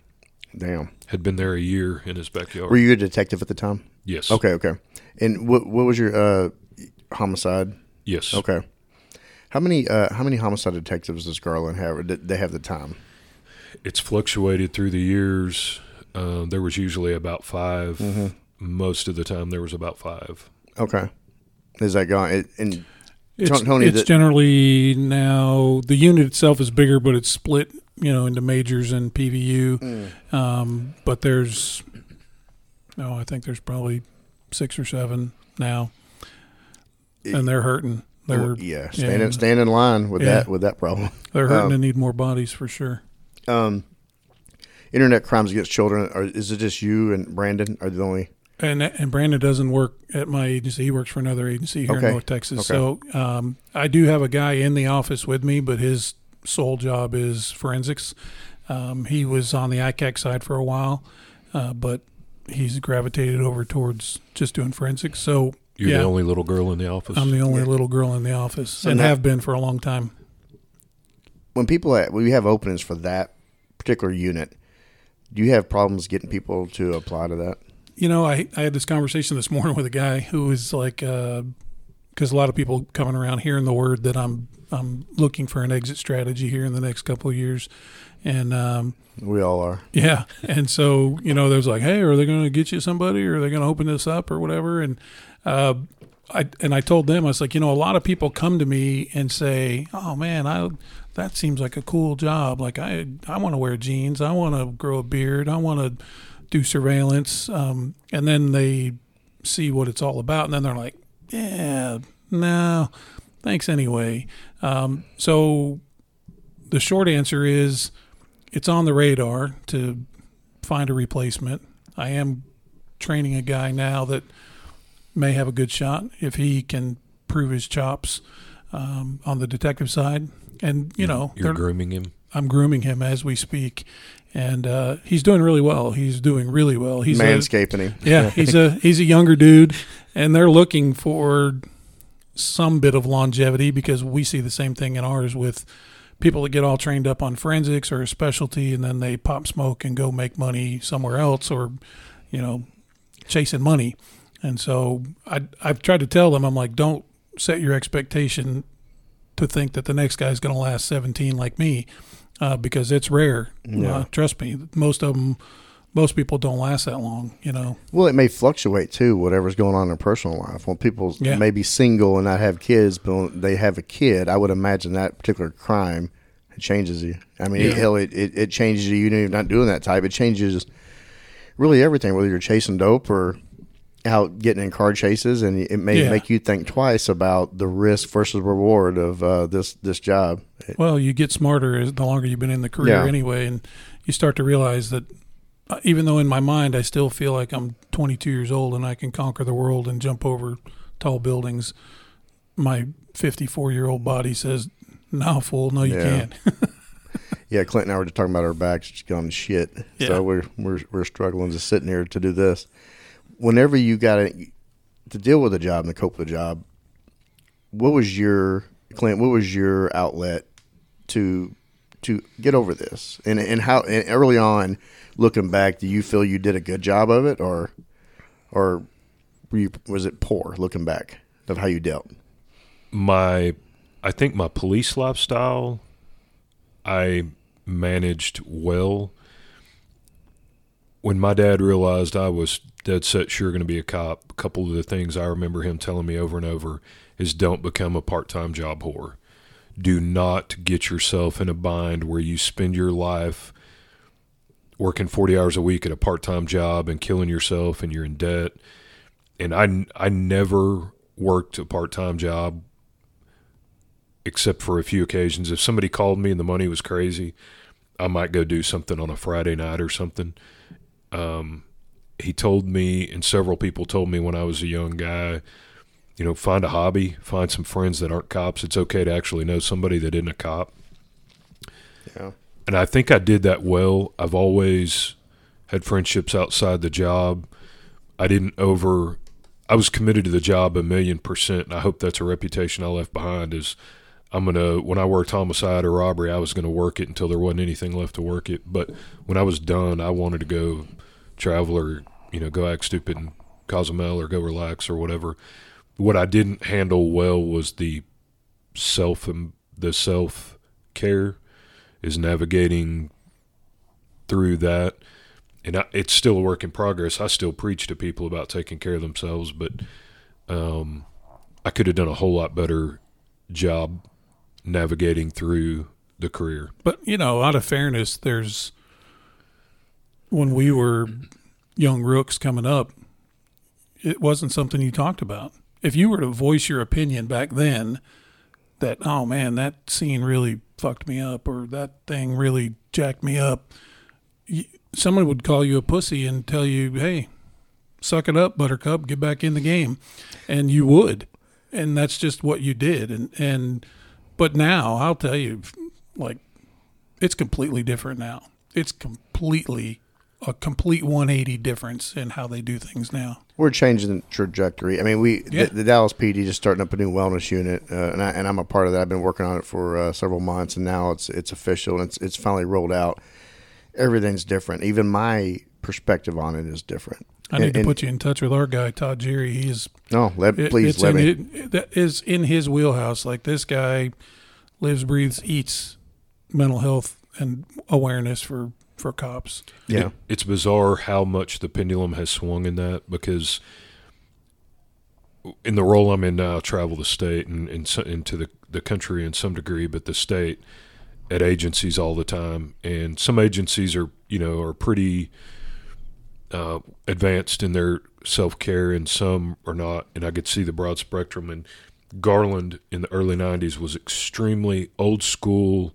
Damn. Had been there a year in his backyard. Were you a detective at the time? yes. Okay, okay. And what what was your uh, homicide? Yes. Okay. How many uh, how many homicide detectives does Garland have? Or did they have the time? It's fluctuated through the years. Uh, there was usually about 5 Mm-hmm. Most of the time, there was about five. Okay. Is that gone? It, and It's, Tony, it's generally now the unit itself is bigger, but it's split, you know, into majors and PVU. Mm. Um, but there's, no, I think there's probably six or seven now, and they're hurting. They're yeah, stand, yeah. in, stand in line with Yeah. that with that problem. they're hurting Um, and need more bodies for sure. Um, internet crimes against children. Are, is it just you and Brandon are the only? And and Brandon doesn't work at my agency. He works for another agency here Okay. in North Texas. Okay. So um, I do have a guy in the office with me, but his sole job is forensics. Um, he was on the ICAC side for a while, uh, but he's gravitated over towards just doing forensics. So You're yeah, the only little girl in the office. I'm the only Yeah. little girl in the office So and that- have been for a long time. When people at, when we have openings for that particular unit, do you have problems getting people to apply to that? You know, I, I had this conversation this morning with a guy who was like, because a lot of people coming around hearing the word that I'm I'm looking for an exit strategy here in the next couple of years, and um, We all are. yeah, and so you know, there's like, hey, are they going to get you somebody, or are they going to open this up, or whatever? And uh, I and I told them, I was like, you know, a lot of people come to me and say, oh man, I that seems like a cool job. Like I I want to wear jeans, I want to grow a beard, I want to do surveillance, um, and then they see what it's all about, and then they're like, yeah, no, thanks anyway. Um, so the short answer is it's on the radar to find a replacement. I am training a guy now that may have a good shot if he can prove his chops um, on the detective side. And you know, You're grooming him. I'm grooming him as we speak, and uh, he's doing really well. He's doing really well. He's a, Manscaping him. yeah, <laughs> he's a he's a younger dude, and they're looking for some bit of longevity because we see the same thing in ours with people that get all trained up on forensics or a specialty, and then they pop smoke and go make money somewhere else, or you know, chasing money. And so I I've tried to tell them I'm like, don't set your expectation to think that the next guy's going to last 17 like me, uh, because it's rare. Yeah. Uh, trust me, most of them. Most people don't last that long, you know. Well, it may fluctuate too, whatever's going on in their personal life. When people Yeah. may be single and not have kids, but when they have a kid, I would imagine that particular crime changes you. I mean, Yeah. hell, it, it, it changes you. You're not doing that type, it changes really everything. Whether you're chasing dope or out getting in car chases, and it may Yeah. make you think twice about the risk versus reward of uh, this this job. Well, you get smarter as the longer you've been in the career Yeah. anyway, and you start to realize that uh, even though in my mind I still feel like I'm 22 years old and I can conquer the world and jump over tall buildings, my 54 year old body says, "No, fool, no, you Yeah. can't." <laughs> Yeah, Clint and I were just talking about our backs just gone shit. So we're we're we're struggling just sitting here to do this. Whenever you got to deal with a job and to cope with a job, what was your Clint? What was your outlet to to get over this? And and how and early on, looking back, do you feel you did a good job of it, or or you, was it poor looking back of how you dealt? my I think my police lifestyle I managed well. When my dad realized I was dead set sure going to be a cop, a couple of the things I remember him telling me over and over is don't become a part-time job whore. Do not get yourself in a bind where you spend your life working 40 hours a week at a part-time job and killing yourself and you're in debt. And I I never worked a part-time job except for a few occasions. If somebody called me and the money was crazy, I might go do something on a Friday night or something. Um, he told me, and several people told me when I was a young guy, you know, find a hobby, find some friends that aren't cops. It's okay to actually know somebody that isn't a cop. Yeah. And I think I did that well. I've always had friendships outside the job. I didn't over I was committed to the job a million percent and I hope that's a reputation I left behind is I'm gonna when I worked homicide or robbery, I was gonna work it until there wasn't anything left to work it. But when I was done I wanted to go travel or, you know, go act stupid in Cozumel or go relax or whatever. What I didn't handle well was the self and the self care is navigating through that and I, it's still a work in progress. I still preach to people about taking care of themselves, but um, I could have done a whole lot better job navigating through the career. But you know, out of fairness, there's when we were young rooks coming up, it wasn't something you talked about. If you were to voice your opinion back then, that oh man, that scene really fucked me up, or that thing really jacked me up, someone would call you a pussy and tell you, hey, suck it up, Buttercup, get back in the game, and you would, and that's just what you did, and and but now I'll tell you, like it's completely different now. It's completely a complete 180 difference in how they do things now. We're changing the trajectory. I mean, we Yeah. the, the Dallas PD just starting up a new wellness unit, uh, and I, and I'm a part of that. I've been working on it for uh, several months, and now it's it's official and it's it's finally rolled out. Everything's different. Even my perspective on it is different. I need And- to put you in touch with our guy Todd Jerry. He's No, let it- please let in me. It, that is in his wheelhouse. Like this guy lives, breathes, eats mental health and awareness for for cops. Yeah, It- it's bizarre how much the pendulum has swung in that because in the role I'm in now, I travel the state and, and so- into the, the country in some degree, but the state at agencies all the time. And some agencies are, you know, are pretty uh, advanced in their self care and some are not. And I could see the broad spectrum. And Garland in the early 90s was extremely old school,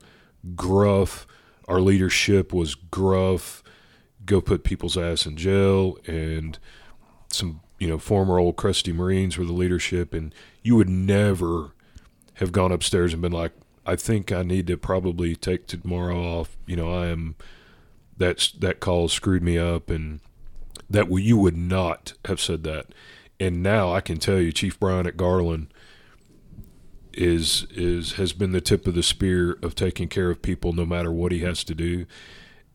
gruff. Our leadership was gruff, go put people's ass in jail, and some, you know, former old crusty Marines were the leadership. And you would never have gone upstairs and been like, I think I need to probably take tomorrow off. You know, I am that's that call screwed me up, and that you would not have said that. And now I can tell you, Chief Bryan at Garland is is has been the tip of the spear of taking care of people no matter what he has to do,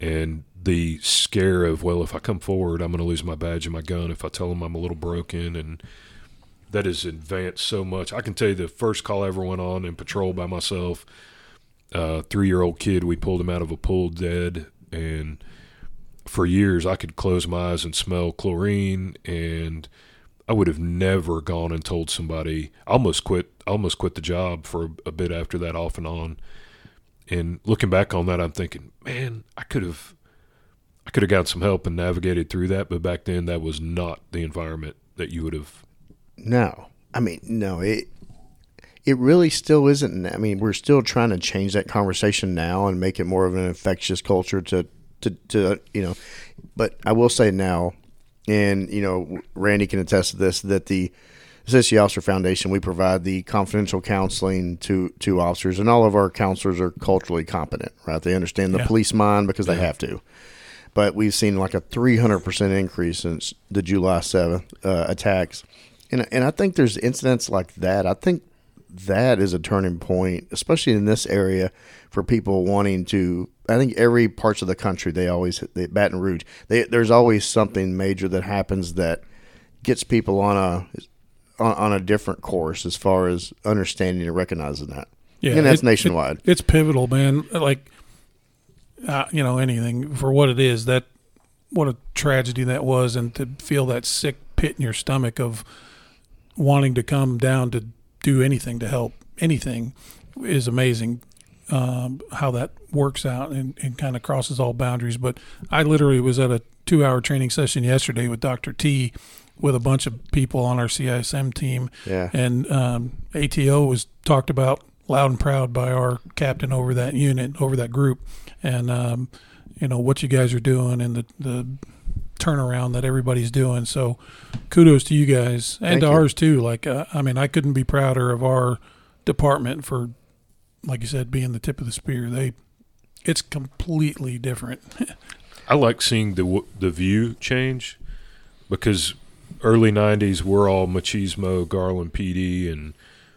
and the scare of well, if I come forward, I'm going to lose my badge and my gun. If I tell him I'm a little broken and that has advanced so much. I can tell you the first call I ever went on in patrol by myself, uh, three year old kid, we pulled him out of a pool dead. And for years, I could close my eyes and smell chlorine. And I would have never gone and told somebody. I almost quit, I almost quit the job for a, bit after that, off and on. And looking back on that, I'm thinking, man, I could have. I could have gotten some help and navigated through that, but back then that was not the environment that you would have No, I mean, no, it it really still isn't. I mean, we're still trying to change that conversation now and make it more of an infectious culture to to to you know. But I will say now, and you know, Randy can attest to this that the Assist Officer Foundation we provide the confidential counseling to to officers, and all of our counselors are culturally competent, right? They understand the Yeah. police mind because they have to. But we've seen like a 300% increase since the July 7th uh, attacks. And, and I think there's incidents like that. I think that is a turning point, especially in this area, for people wanting to. I think every parts of the country they always they, Baton Rouge. They, there's always something major that happens that gets people on a on, on a different course as far as understanding and recognizing that. Yeah, and that's it- nationwide. It, it's pivotal, man. Like, uh, you know, anything for what it is. That what a tragedy that was, and to feel that sick pit in your stomach of wanting to come down to do anything to help anything is amazing. Um, how that works out and, and kind of crosses all boundaries. But I literally was at a two-hour training session yesterday with Dr. T, with a bunch of people on our CISM team, Yeah. and um, ATO was talked about loud and proud by our captain over that unit, over that group, and um, you know what you guys are doing and the the turnaround that everybody's doing. So kudos to you guys and Thank to you. ours too. Like uh, I mean, I couldn't be prouder of our department for, like you said, being the tip of the spear. They, it's completely different. <laughs> I like seeing the the view change because early '90s we're all machismo, Garland PD, and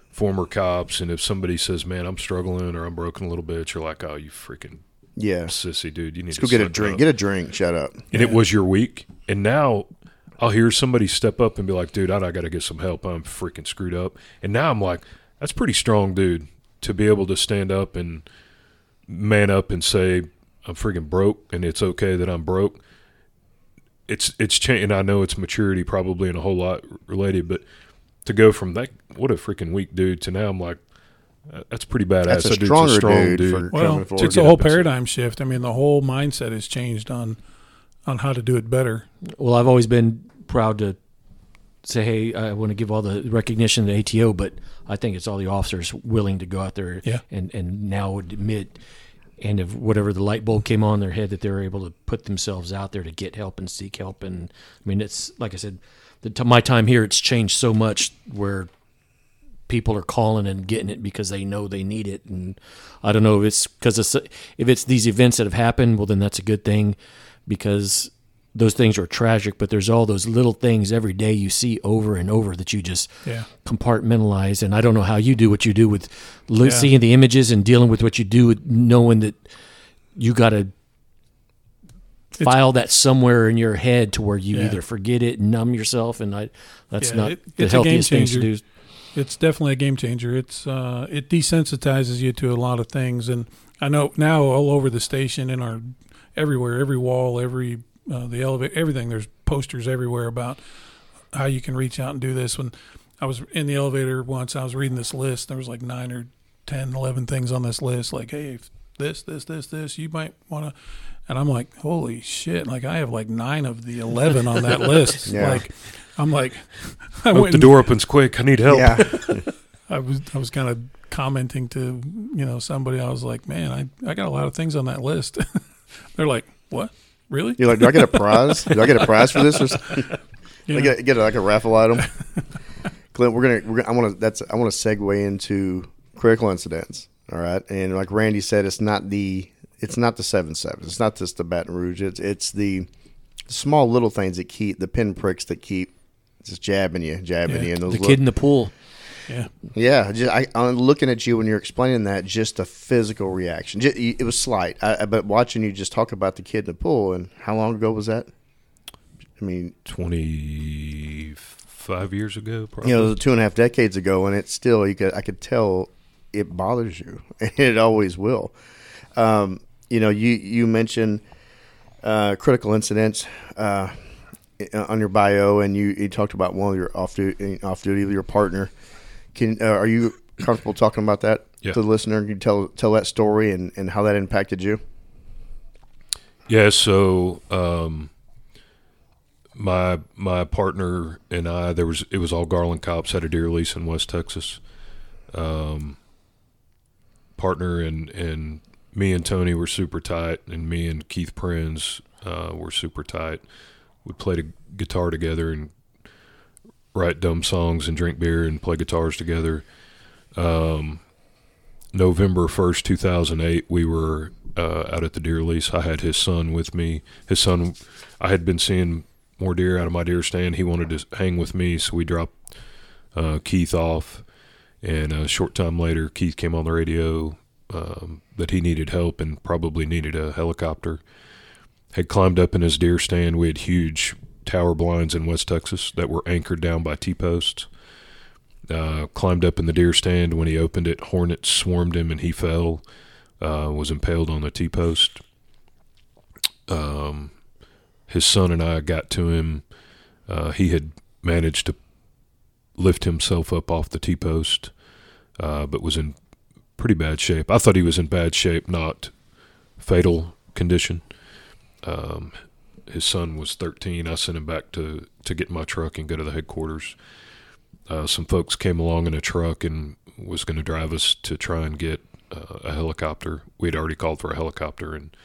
former cops. And if somebody says, "Man, I'm struggling" or "I'm broken a little bit," you're like, "Oh, you freaking Yeah. sissy, dude! You need Let's to go get a drink. up." Get a drink. Shut up. and it was your week. And now I'll hear somebody step up and be like, "Dude, I, I got to get some help. I'm freaking screwed up." And now I'm like, "That's pretty strong, dude, to be able to stand up and man up and say." I'm freaking broke, and it's okay that I'm broke. It's it's changed, and I know it's maturity probably and a whole lot related, but to go from that what a freaking weak dude to now I'm like that's pretty badass. That's a That dude's stronger strong dude for- Well, forward. it's a whole up and say- paradigm shift. I mean, the whole mindset has changed on on how to do it better. Well, I've always been proud to say, hey, I want to give all the recognition to ATO, but I think it's all the officers willing to go out there Yeah. and, and now admit, and if whatever the light bulb came on their head, that they're able to put themselves out there to get help and seek help. And I mean, it's like I said, the, t- my time here, it's changed so much where people are calling and getting it because they know they need it. And I don't know if it's because if it's these events that have happened, well, then that's a good thing because those things are tragic, but there's all those little things every day you see over and over that you just Yeah. compartmentalize. And I don't know how you do what you do with Yeah. seeing the images and dealing with what you do, with knowing that you got to file that somewhere in your head to where you Yeah. either forget it, numb yourself, and I that's Yeah, not it- the it's a game healthiest thing to do. It's definitely a game changer. It's uh, it desensitizes you to a lot of things, and I know now all over the station, in our everywhere, every wall, every uh, the elevator, everything. There's posters everywhere about how you can reach out and do this. When I was in the elevator once, I was reading this list. There was like nine or 10, 11 things on this list. Like, hey, this, this, this, this, you might want to. And I'm like, holy shit! Like I have like nine of the eleven on that list. <laughs> Yeah. Like, I'm like, <laughs> I Hope the and- door opens quick. I need help. Yeah. <laughs> I was I was kind of commenting to you know somebody. I was like, man, I, I got a lot of things on that list. They're like, what? Really? You're like, do I get a prize? Do I get a prize for this? Or something? You I know? get, get like a raffle item. Clint, we're gonna, we're gonna I want to that's I want to segue into critical incidents. All right, and like Randy said, it's not the it's not the seven sevens. It's not just the Baton Rouge. It's it's the small little things that keep the pinpricks that keep just jabbing you, jabbing Yeah, you. And those The little- kid in the pool. Yeah. yeah, just, I, I'm looking at you when you're explaining that. Just a physical reaction. Ju- it was slight, I, I- but watching you just talk about the kid in the pool and how long ago was that? I mean, 25 years ago, probably. you know, it was two and a half decades ago, and it's still you could I could tell it bothers you, and <laughs> it always will. Um, you know, you you mentioned uh, critical incidents uh, on your bio, and you, you talked about one of your off duty off duty with your partner. Can uh, are you comfortable talking about that Yeah. to the listener? Can you tell tell that story and, and how that impacted you? Yeah, so um, my my partner and I there was it was all Garland cops at a deer lease in West Texas. Um, partner and and me and Tony were super tight, and me and Keith Prinz uh, were super tight. We played a guitar together and write dumb songs and drink beer and play guitars together. Um, November 1st, 2008, we were uh, out at the deer lease. I had his son with me. His son, I had been seeing more deer out of my deer stand. He wanted to hang with me, so we dropped uh, Keith off. And a short time later, Keith came on the radio um, that he needed help and probably needed a helicopter. Had climbed up in his deer stand. We had huge tower blinds in West Texas that were anchored down by T posts uh, climbed up in the deer stand. When he opened it, hornets swarmed him and he fell. Uh, was impaled on the T post. Um, his son and I got to him. Uh, he had managed to lift himself up off the T post, uh, but was in pretty bad shape. I thought he was in bad shape, not fatal condition. Um, his son was 13. I sent him back to, to get my truck and go to the headquarters uh, some folks came along in a truck and was going to drive us to try and get uh, a helicopter. We had already called for a helicopter, and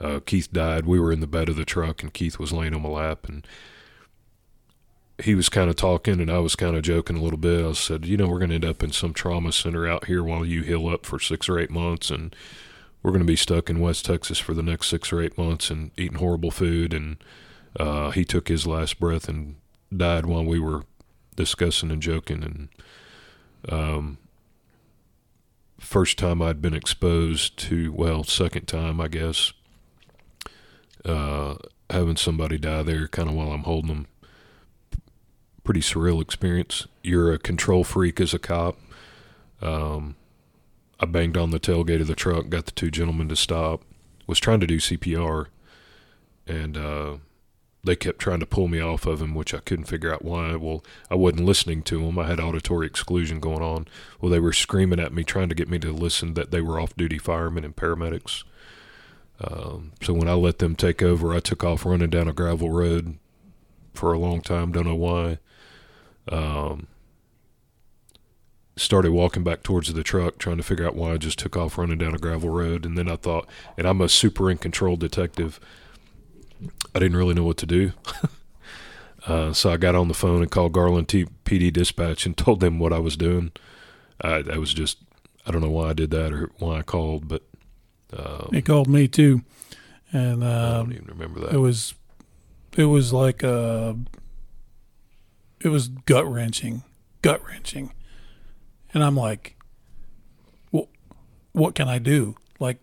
uh, Keith died. We were in the bed of the truck, and Keith was laying on my lap, and he was kind of talking, and I was kind of joking a little bit. I said, "You know, we're going to end up in some trauma center out here while you heal up for six or eight months, and we're going to be stuck in West Texas for the next six or eight months and eating horrible food." And uh, he took his last breath and died while we were discussing and joking and um first time I'd been exposed to well second time I guess uh having somebody die there kind of while I'm holding them pretty surreal experience you're a control freak as a cop um I banged on the tailgate of the truck got the two gentlemen to stop was trying to do CPR and uh they kept trying to pull me off of him, which I couldn't figure out why. Well, I wasn't listening to them. I had auditory exclusion going on. Well, they were screaming at me, trying to get me to listen that they were off duty firemen and paramedics. Um, so when I let them take over, I took off running down a gravel road for a long time. Don't know why. Um, started walking back towards the truck, trying to figure out why I just took off running down a gravel road. And then I thought, and I'm a super in control detective. I didn't really know what to do. <laughs> uh, so I got on the phone and called Garland T- PD dispatch and <laughs> told them what I was doing. I, I was just, I don't know why I did that or why I called, but um, He called me too, and I don't even remember that. it was it was like uh it was gut wrenching, gut wrenching, and I'm like, well, what can I do? Like,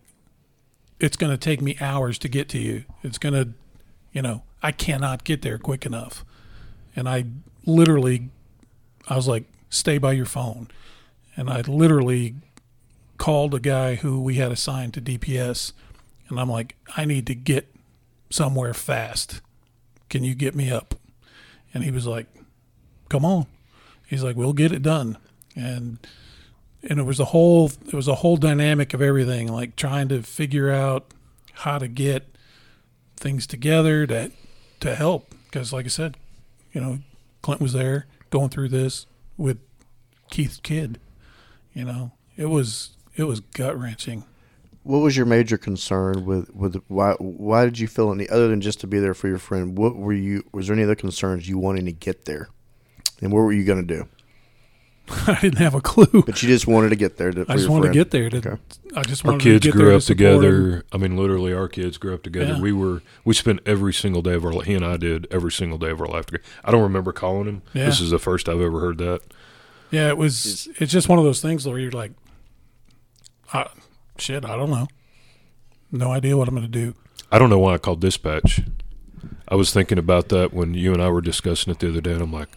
it's going to take me hours to get to you. It's going to, you know, I cannot get there quick enough, and I literally, I was like, stay by your phone, and I literally called a guy who we had assigned to DPS, and I'm like, I need to get somewhere fast. Can you get me up? And he was like, Come on. He's like, We'll get it done. And and it was a whole it was a whole dynamic of everything, like trying to figure out how to get things together to to help. Because like I said, you know, Clint was there going through this with Keith's kid. You know, it was it was gut wrenching. What was your major concern with with why why did you feel any other than just to be there for your friend? What were you was there any other concerns you wanting to get there, and what were you going to do? <laughs> I didn't have a clue. But you just wanted to get there. To, I just wanted to get there. To, Okay. I just Our wanted kids to get grew there up to support 'em. together. I mean, literally, our kids grew up together. Yeah. We were we spent every single day of our he and I did every single day of our life together. I don't remember calling him. Yeah. This is the first I've ever heard that. Yeah, it was. It's just one of those things where you're like, I, shit, I don't know. No idea what I'm going to do. I don't know why I called dispatch. I was thinking about that when you and I were discussing it the other day, and I'm like,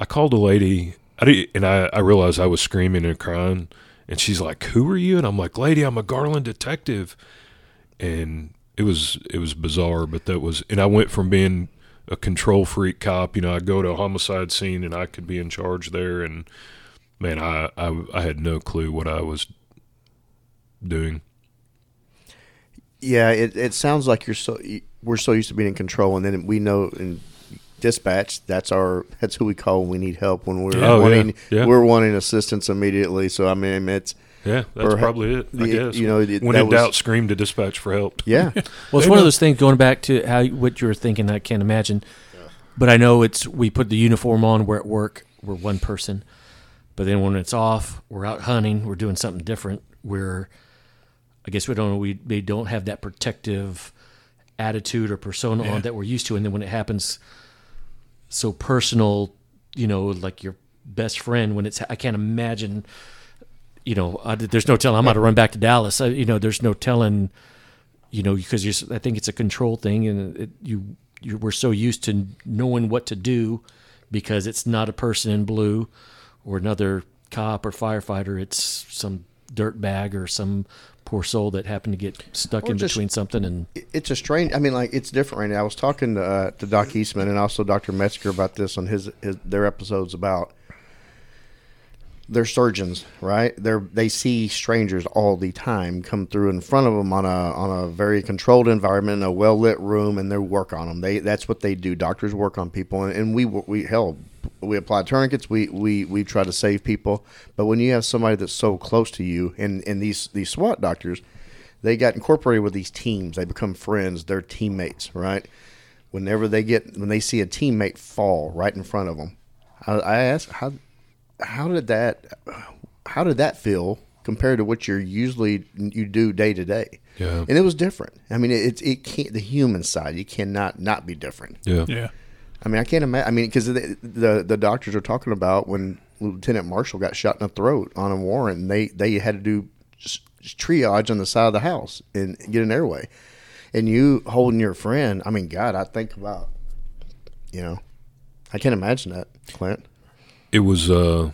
I called a lady, I did, and I, I realized I was screaming and crying, and she's like, "Who are you?" And I'm like, "Lady, I'm a Garland detective," and it was it was bizarre, but that was, and I went from being a control freak cop, you know, I go to a homicide scene and I could be in charge there, and man, I I, I had no clue what I was doing. Yeah, it, it sounds like you're so we're so used to being in control, and then we know in dispatch that's our that's who we call when we need help when we're Oh, yeah, wanting yeah. we're wanting assistance immediately. So I mean, it's Yeah, that's Or probably it. I the- guess. you know, the- when in was- doubt, scream to dispatch for help. yeah, <laughs> Well, it's one know- of those things going back to how what you were thinking. I can't imagine, but I know it's we put the uniform on. We're at work. We're one person, but then when it's off, we're out hunting. We're doing something different. We're, I guess we don't we they don't have that protective attitude or persona Yeah. on that we're used to, and then when it happens, so personal, you know, like your best friend. When it's I can't imagine. You know, I, there's no telling. I'm going to run back to Dallas. I, you know, there's no telling you know, because I think it's a control thing, and it, you, you we're so used to knowing what to do because it's not a person in blue or another cop or firefighter. It's some dirt bag or some poor soul that happened to get stuck Or in just- between something and it's a strange. I mean, like it's different right now. I was talking to, uh, to Doc Eastman and also Dr. Metzger about this on his, his their episodes about they're surgeons, right? They're they see strangers all the time come through in front of them on a on a very controlled environment, in a well lit room, and they work on them. They that's what they do. Doctors work on people, and, and we we hell we apply tourniquets. We we we try to save people, but when you have somebody that's so close to you, and and these these SWAT doctors, they got incorporated with these teams. They become friends. They're teammates, right? Whenever they get when they see a teammate fall right in front of them, I, I ask how how did that how did that feel compared to what you're usually you do day to day? Yeah. and it was different. I mean, it it can't the human side. You cannot not be different. Yeah. Yeah. I mean, I can't imagine. I mean, because the, the the doctors are talking about when Lieutenant Marshall got shot in the throat on a warrant, and they they had to do triage on the side of the house and get an airway, and you holding your friend. I mean, God, I think about, you know, I can't imagine that, Clint. It was uh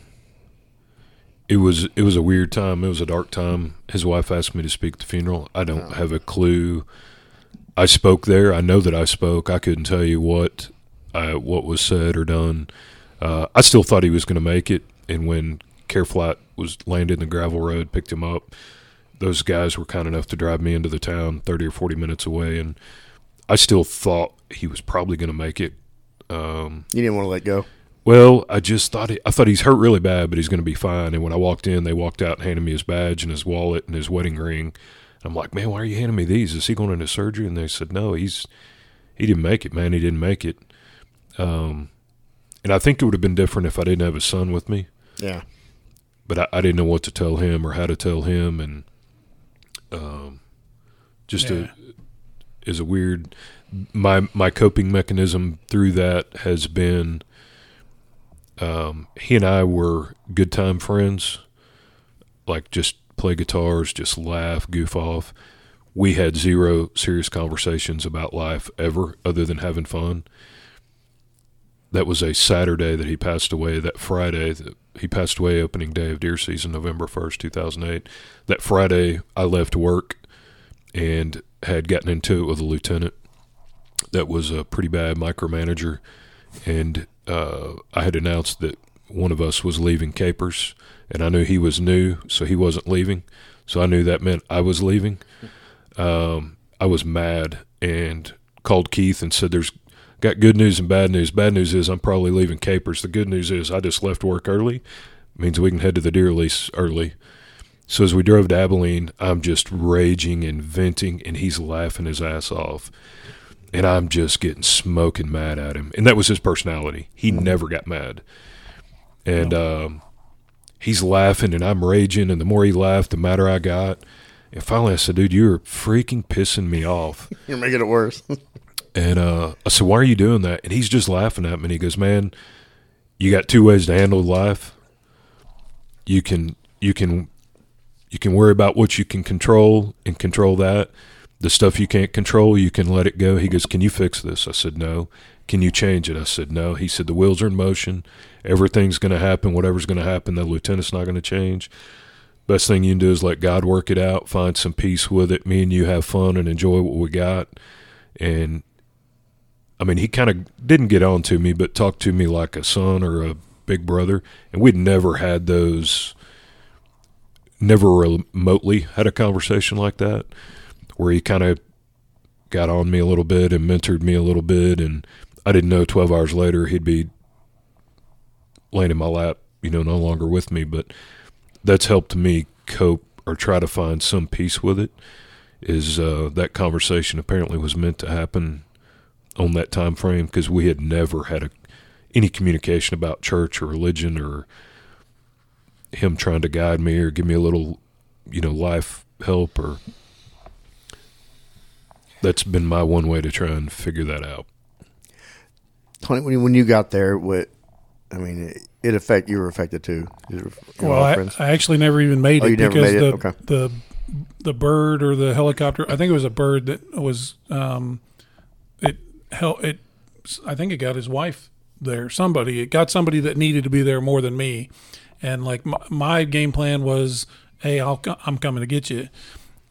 it was it was a weird time. It was a dark time. His wife asked me to speak at the funeral. I don't have a clue. I spoke there. I know that I spoke. I couldn't tell you what I, what was said or done. Uh, I still thought he was going to make it. And when CareFlite was landed in the gravel road, picked him up, those guys were kind enough to drive me into the town, thirty or forty minutes away, and I still thought he was probably going to make it. Um, You didn't want to let go. well, I just thought he, I thought he's hurt really bad, but he's going to be fine. And when I walked in, they walked out and handed me his badge and his wallet and his wedding ring. I'm like, man, why are you handing me these? Is he going into surgery? And they said, no, he's he didn't make it, man. He didn't make it. Um, and I think it would have been different if I didn't have a son with me, Yeah, but I, I didn't know what to tell him or how to tell him, and um, just Yeah. a is a weird. My my coping mechanism through that has been. Um, he and I were good time friends, like just play guitars, just laugh, goof off. We had zero serious conversations about life ever, other than having fun. That was a Saturday that he passed away. That Friday, he passed away opening day of deer season, November first, two thousand eight. That Friday, I left work and had gotten into it with a lieutenant that was a pretty bad micromanager, and uh, I had announced that one of us was leaving Capers, and I knew he was new, so he wasn't leaving. So I knew that meant I was leaving. Um, I was mad and called Keith and said, "There's got good news and bad news. Bad news is I'm probably leaving Capers. The good news is I just left work early. means we can head to the deer lease early." So as we drove to Abilene, I'm just raging and venting, and he's laughing his ass off. And I'm just getting smoking mad at him. And that was his personality. He never got mad. and um, he's laughing and I'm raging, and the more he laughed, the madder I got. And finally, I said, "Dude, you're freaking pissing me off." <laughs> You're making it worse. <laughs> And uh, I said, "Why are you doing that?" And he's just laughing at me. And he goes, "Man, you got two ways to handle life. You can you can you can worry about what you can control and control that. The stuff you can't control, you can let it go." He goes, "Can you fix this?" I said, "No." Can you change it? I said, "No." He said, "The wheels are in motion. Everything's going to happen. Whatever's going to happen, the lieutenant's not going to change." Best thing you can do is let God work it out, find some peace with it. Me and you have fun and enjoy what we got. And I mean, he kind of didn't get on to me, but talked to me like a son or a big brother. And we'd never had those, never remotely had a conversation like that, where he kind of got on me a little bit and mentored me a little bit. And I didn't know 12 hours later he'd be laying in my lap, you know, no longer with me. But that's helped me cope or try to find some peace with it. Is uh, that conversation apparently was meant to happen on that time frame because we had never had a, any communication about church or religion or him trying to guide me or give me a little, you know, life help or that's been my one way to try and figure that out. Tony, when you, when you got there, what I mean, it, it affect you were affected too. You were- Well, I. I actually never even made Oh, it you never because made the it? Okay. the the bird or the helicopter. I think it was a bird that was um, it hel- it. I think it got his wife there. Somebody it got somebody that needed to be there more than me, and like my, my game plan was, hey, I'll I'm coming to get you,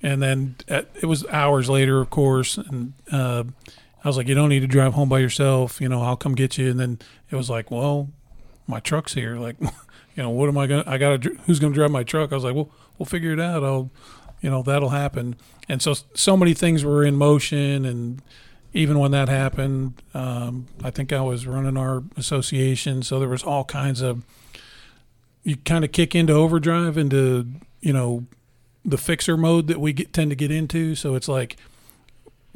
and then at, it was hours later, of course, and uh, I was like, you don't need to drive home by yourself. You know, I'll come get you, and then it was like, well, my truck's here. Like, <laughs> you know, what am I gonna? I gotta. Who's gonna drive my truck? I was like, well, we'll figure it out. I'll, you know, that'll happen. And so, so many things were in motion, and even when that happened, um, I think I was running our association, so there was all kinds of. You kind of kick into overdrive into you know, the fixer mode that we get, tend to get into. So it's like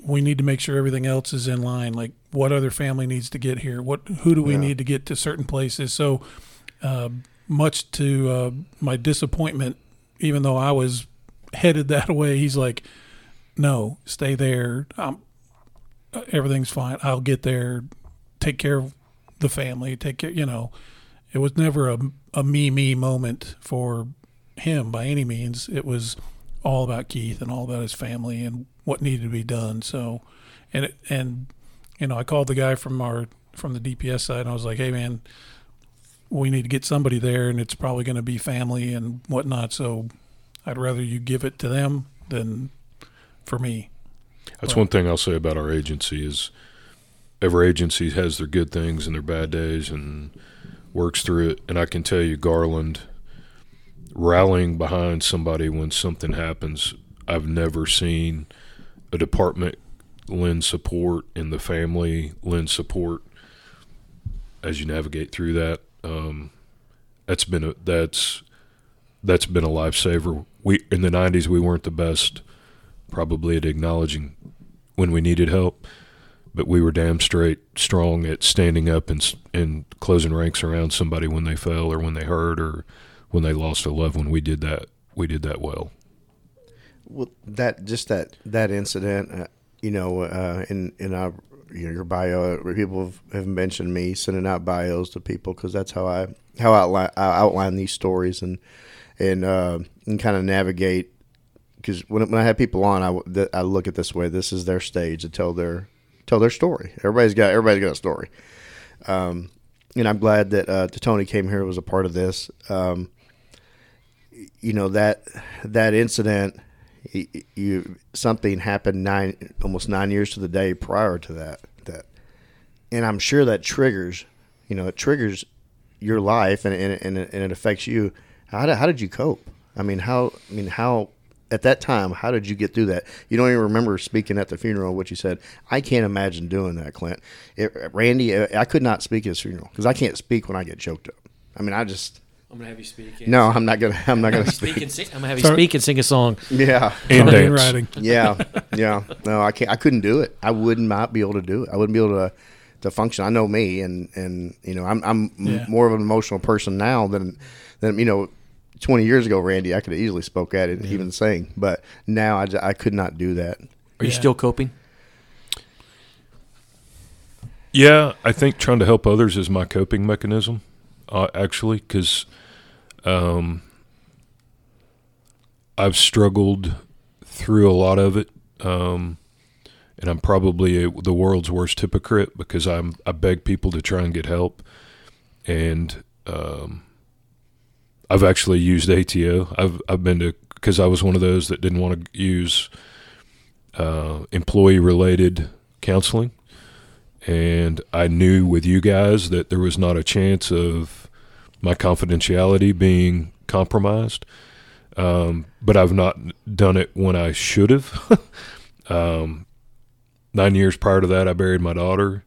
we need to make sure everything else is in line. Like what other family needs to get here? What who do we Yeah. need to get to certain places? So uh, much to uh, my disappointment, even though I was headed <laughs> that way, he's like, "No, stay there. Um, everything's fine. I'll get there. Take care of the family. Take care. You know, it was never a a me me moment for him by any means. It was all about Keith and all about his family and what needed to be done. So, and it, and you know, I called the guy from our from the DPS side and I was like, "Hey, man, we need to get somebody there, and it's probably going to be family and whatnot. So, I'd rather you give it to them than for me." That's one thing I'll say about our agency is every agency has their good things and their bad days and works through it. And I can tell you, Garland rallying behind somebody when something happens, I've never seen a department lend support and the family lend support as you navigate through that. Um, that's been a that's that's been a lifesaver. We in the '90s we weren't the best probably at acknowledging when we needed help, but we were damn straight strong at standing up and and closing ranks around somebody when they fell or when they hurt or when they lost a loved one. We did that. We did that well. Well, that just that that incident, uh, you know, uh, in in our you know, your bio, people have, have mentioned me sending out bios to people because that's how I how I outline, I outline these stories and and uh, and kind of navigate. Because when, when I have people on, I, th- I look at this way. This is their stage to tell their tell their story. Everybody's got everybody's got a story. Um, and I'm glad that uh, Tony came here was a part of this. Um, you know that that incident y- y- you something happened nine almost nine years to the day prior to that that and i'm sure that triggers you know it triggers your life and and, and it affects you how did, how did you cope i mean how i mean how at that time how did you get through that you don't even remember speaking at the funeral what you said i can't imagine doing that clint it, randy i could not speak at his funeral because i can't speak when i get choked up i mean i just I'm gonna have you speak. no i'm not gonna i'm not gonna speak speak and sing. I'm gonna have you Sorry. speak and sing a song. yeah And dance. writing. yeah, <laughs> yeah. No, I can't. I couldn't do it. I would not be able to do it. I wouldn't be able to to function. I know me, and and you know I'm I'm m- Yeah. more of an emotional person now than than you know. 20 years ago, Randy, I could have easily spoke at it and even saying, but now I, I could not do that. Are you Yeah. still coping? Yeah, I think trying to help others is my coping mechanism, uh, actually, because um, I've struggled through a lot of it, um, and I'm probably a, the world's worst hypocrite because I'm I beg people to try and get help, and um, I've actually used ATO. I've I've been to because I was one of those that didn't want to use uh, employee related counseling and I knew with you guys that there was not a chance of my confidentiality being compromised. Um, but I've not done it when I should have. <laughs> um, nine years prior to that, I buried my daughter.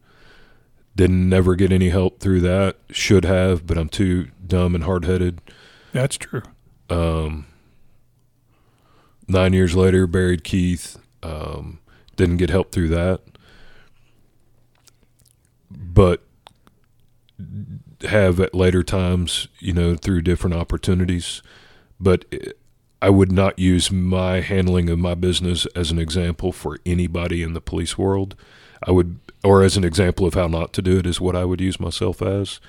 Didn't never get any help through that. Should have, but I'm too dumb and hard headed. That's true. Um, nine years later, buried Keith. Um, didn't get help through that, but have at later times, you know, through different opportunities. But I would not use my handling of my business as an example for anybody in the police world. I would, or as an example of how not to do it, is what I would use myself as.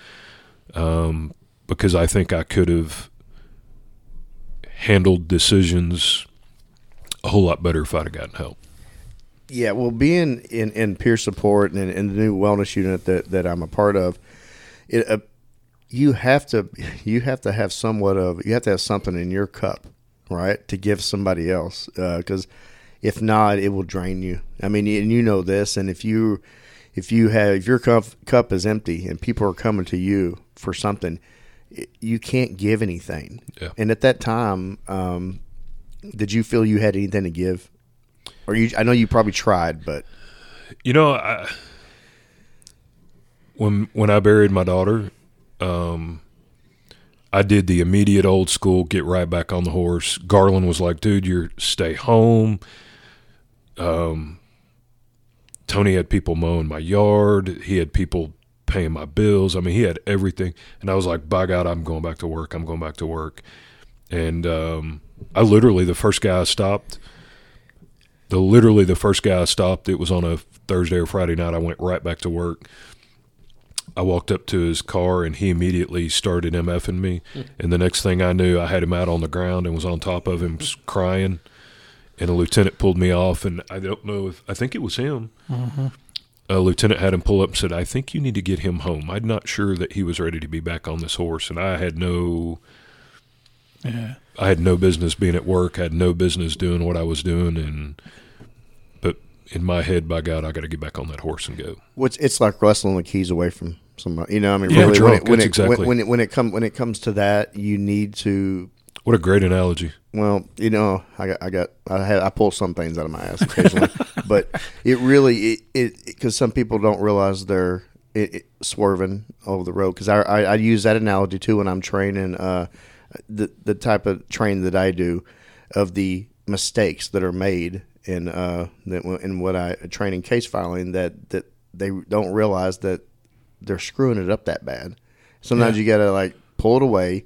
Um, because I think I could have handled decisions a whole lot better if I'd have gotten help. Yeah, well, being in, in peer support and in the new wellness unit that, that I'm a part of, it uh, you have to you have to have somewhat of you have to have something in your cup, right, to give somebody else. Because if not, it will drain you. I mean, and you know this. And if you if you have if your cup cup is empty and people are coming to you for something, you can't give anything. Yeah. And at that time, um, did you feel you had anything to give? Or you? I know you probably tried, but You know, I, when when I buried my daughter, um, I did the immediate old school get right back on the horse. Garland was like, "Dude, you're stay home." Um, Tony had people mowing my yard. He had people paying my bills. I mean, he had everything, and I was like, "By God, I'm going back to work. I'm going back to work." And um, I literally, the first guy I stopped, the literally the first guy I stopped, it was on a Thursday or Friday night. I went right back to work. I walked up to his car and he immediately started MFing me. And the next thing I knew, I had him out on the ground and was on top of him crying. And a lieutenant pulled me off, and I don't know if I think it was him. A lieutenant had him pull up and said, "I think you need to get him home." I'm not sure that he was ready to be back on this horse, and I had no Yeah. I had no business being at work. I had no business doing what I was doing, and but in my head, by God, I got to get back on that horse and go. what's it's like wrestling the keys away from somebody. You know, I mean, Yeah, really, when it when that's it, exactly. when, when it when it come when it comes to that, you need to. What a great analogy! Well, you know, I got I got I had I pull some things out of my ass occasionally, <laughs> <laughs> but it really it it because some people don't realize they're it, it, swerving over the road. Because I, I I use that analogy too when I'm training uh the the type of training that I do of the mistakes that are made in uh that in what I train in case filing that that they don't realize that they're screwing it up that bad. Sometimes Yeah. you got to like pull it away,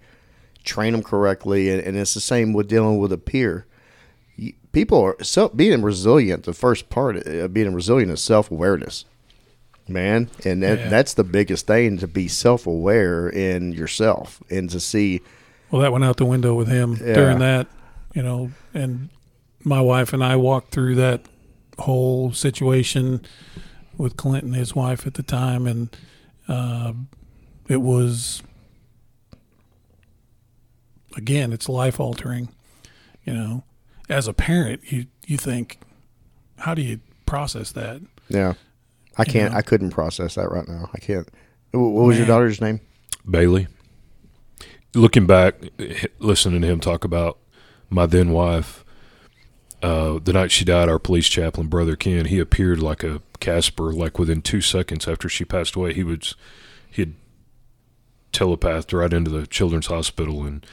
train them correctly, and, and it's the same with dealing with a peer. People are self being resilient. The first part of being resilient is self awareness, man, and that, Yeah. that's the biggest thing to be self aware in yourself and to see. Well, that went out the window with him Yeah. during that, you know, and my wife and I walked through that whole situation with Clinton, his wife at the time, and uh, it was again, it's life altering. You know, as a parent, you you think, how do you process that? Yeah, I can't. know. I couldn't process that right now. I can't. What was your daughter's name? Bailey. Looking back, listening to him talk about my then wife, uh, the night she died, our police chaplain, Brother Ken, he appeared like a Casper. Like within two seconds after she passed away, he was he had telepathed right into the children's hospital and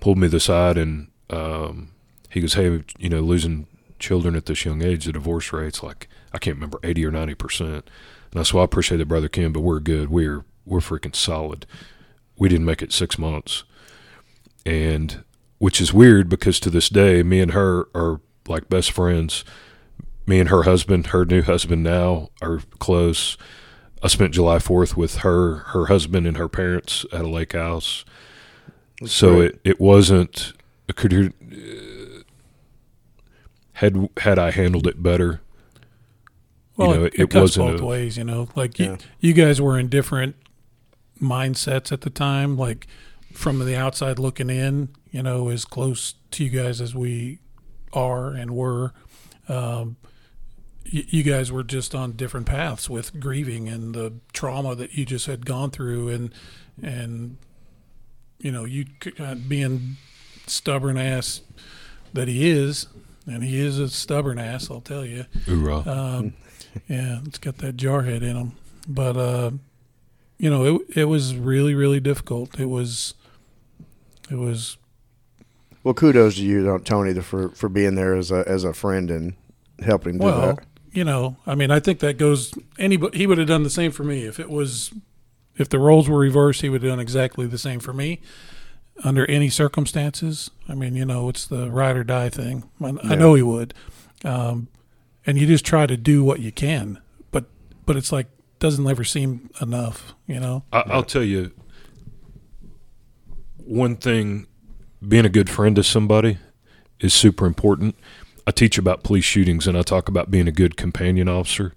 pulled me to the side and um, he goes, "Hey, you know, losing children at this young age, the divorce rate's like I can't remember eighty or ninety percent." And And that's why I appreciate it, Brother Ken, but we're good. We're we're freaking solid. We didn't make it six months. And which is weird because to this day, me and her are like best friends. Me and her husband, her new husband now, are close. I spent July 4th with her, her husband, and her parents at a lake house. so great. it, it wasn't a could you- had had I handled it better, Well, know, it, it it cuts wasn't both a- ways. You know, like Yeah. you, you guys were in different mindsets at the time. Like from the outside looking in, you know, as close to you guys as we are and were. Um, y- you guys were just on different paths with grieving and the trauma that you just had gone through, and and you know, you c- uh, being stubborn ass that he is, and he is a stubborn ass. I'll tell you. Hoorah. Um, yeah, it's got that jarhead in him. But uh, you know, it it was really really difficult. It was it was Well, kudos to you, Tony, for for being there as a as a friend and helping do well, that. you know, I mean, I think that goes anybody he would have done the same for me if it was if the roles were reversed, he would have done exactly the same for me under any circumstances. I mean, you know, it's the ride or die thing. I, I know he would. Um, and you just try to do what you can, but but it's like doesn't ever seem enough, you know. I, I'll tell you one thing being a good friend to somebody is super important. I teach about police shootings and I talk about being a good companion officer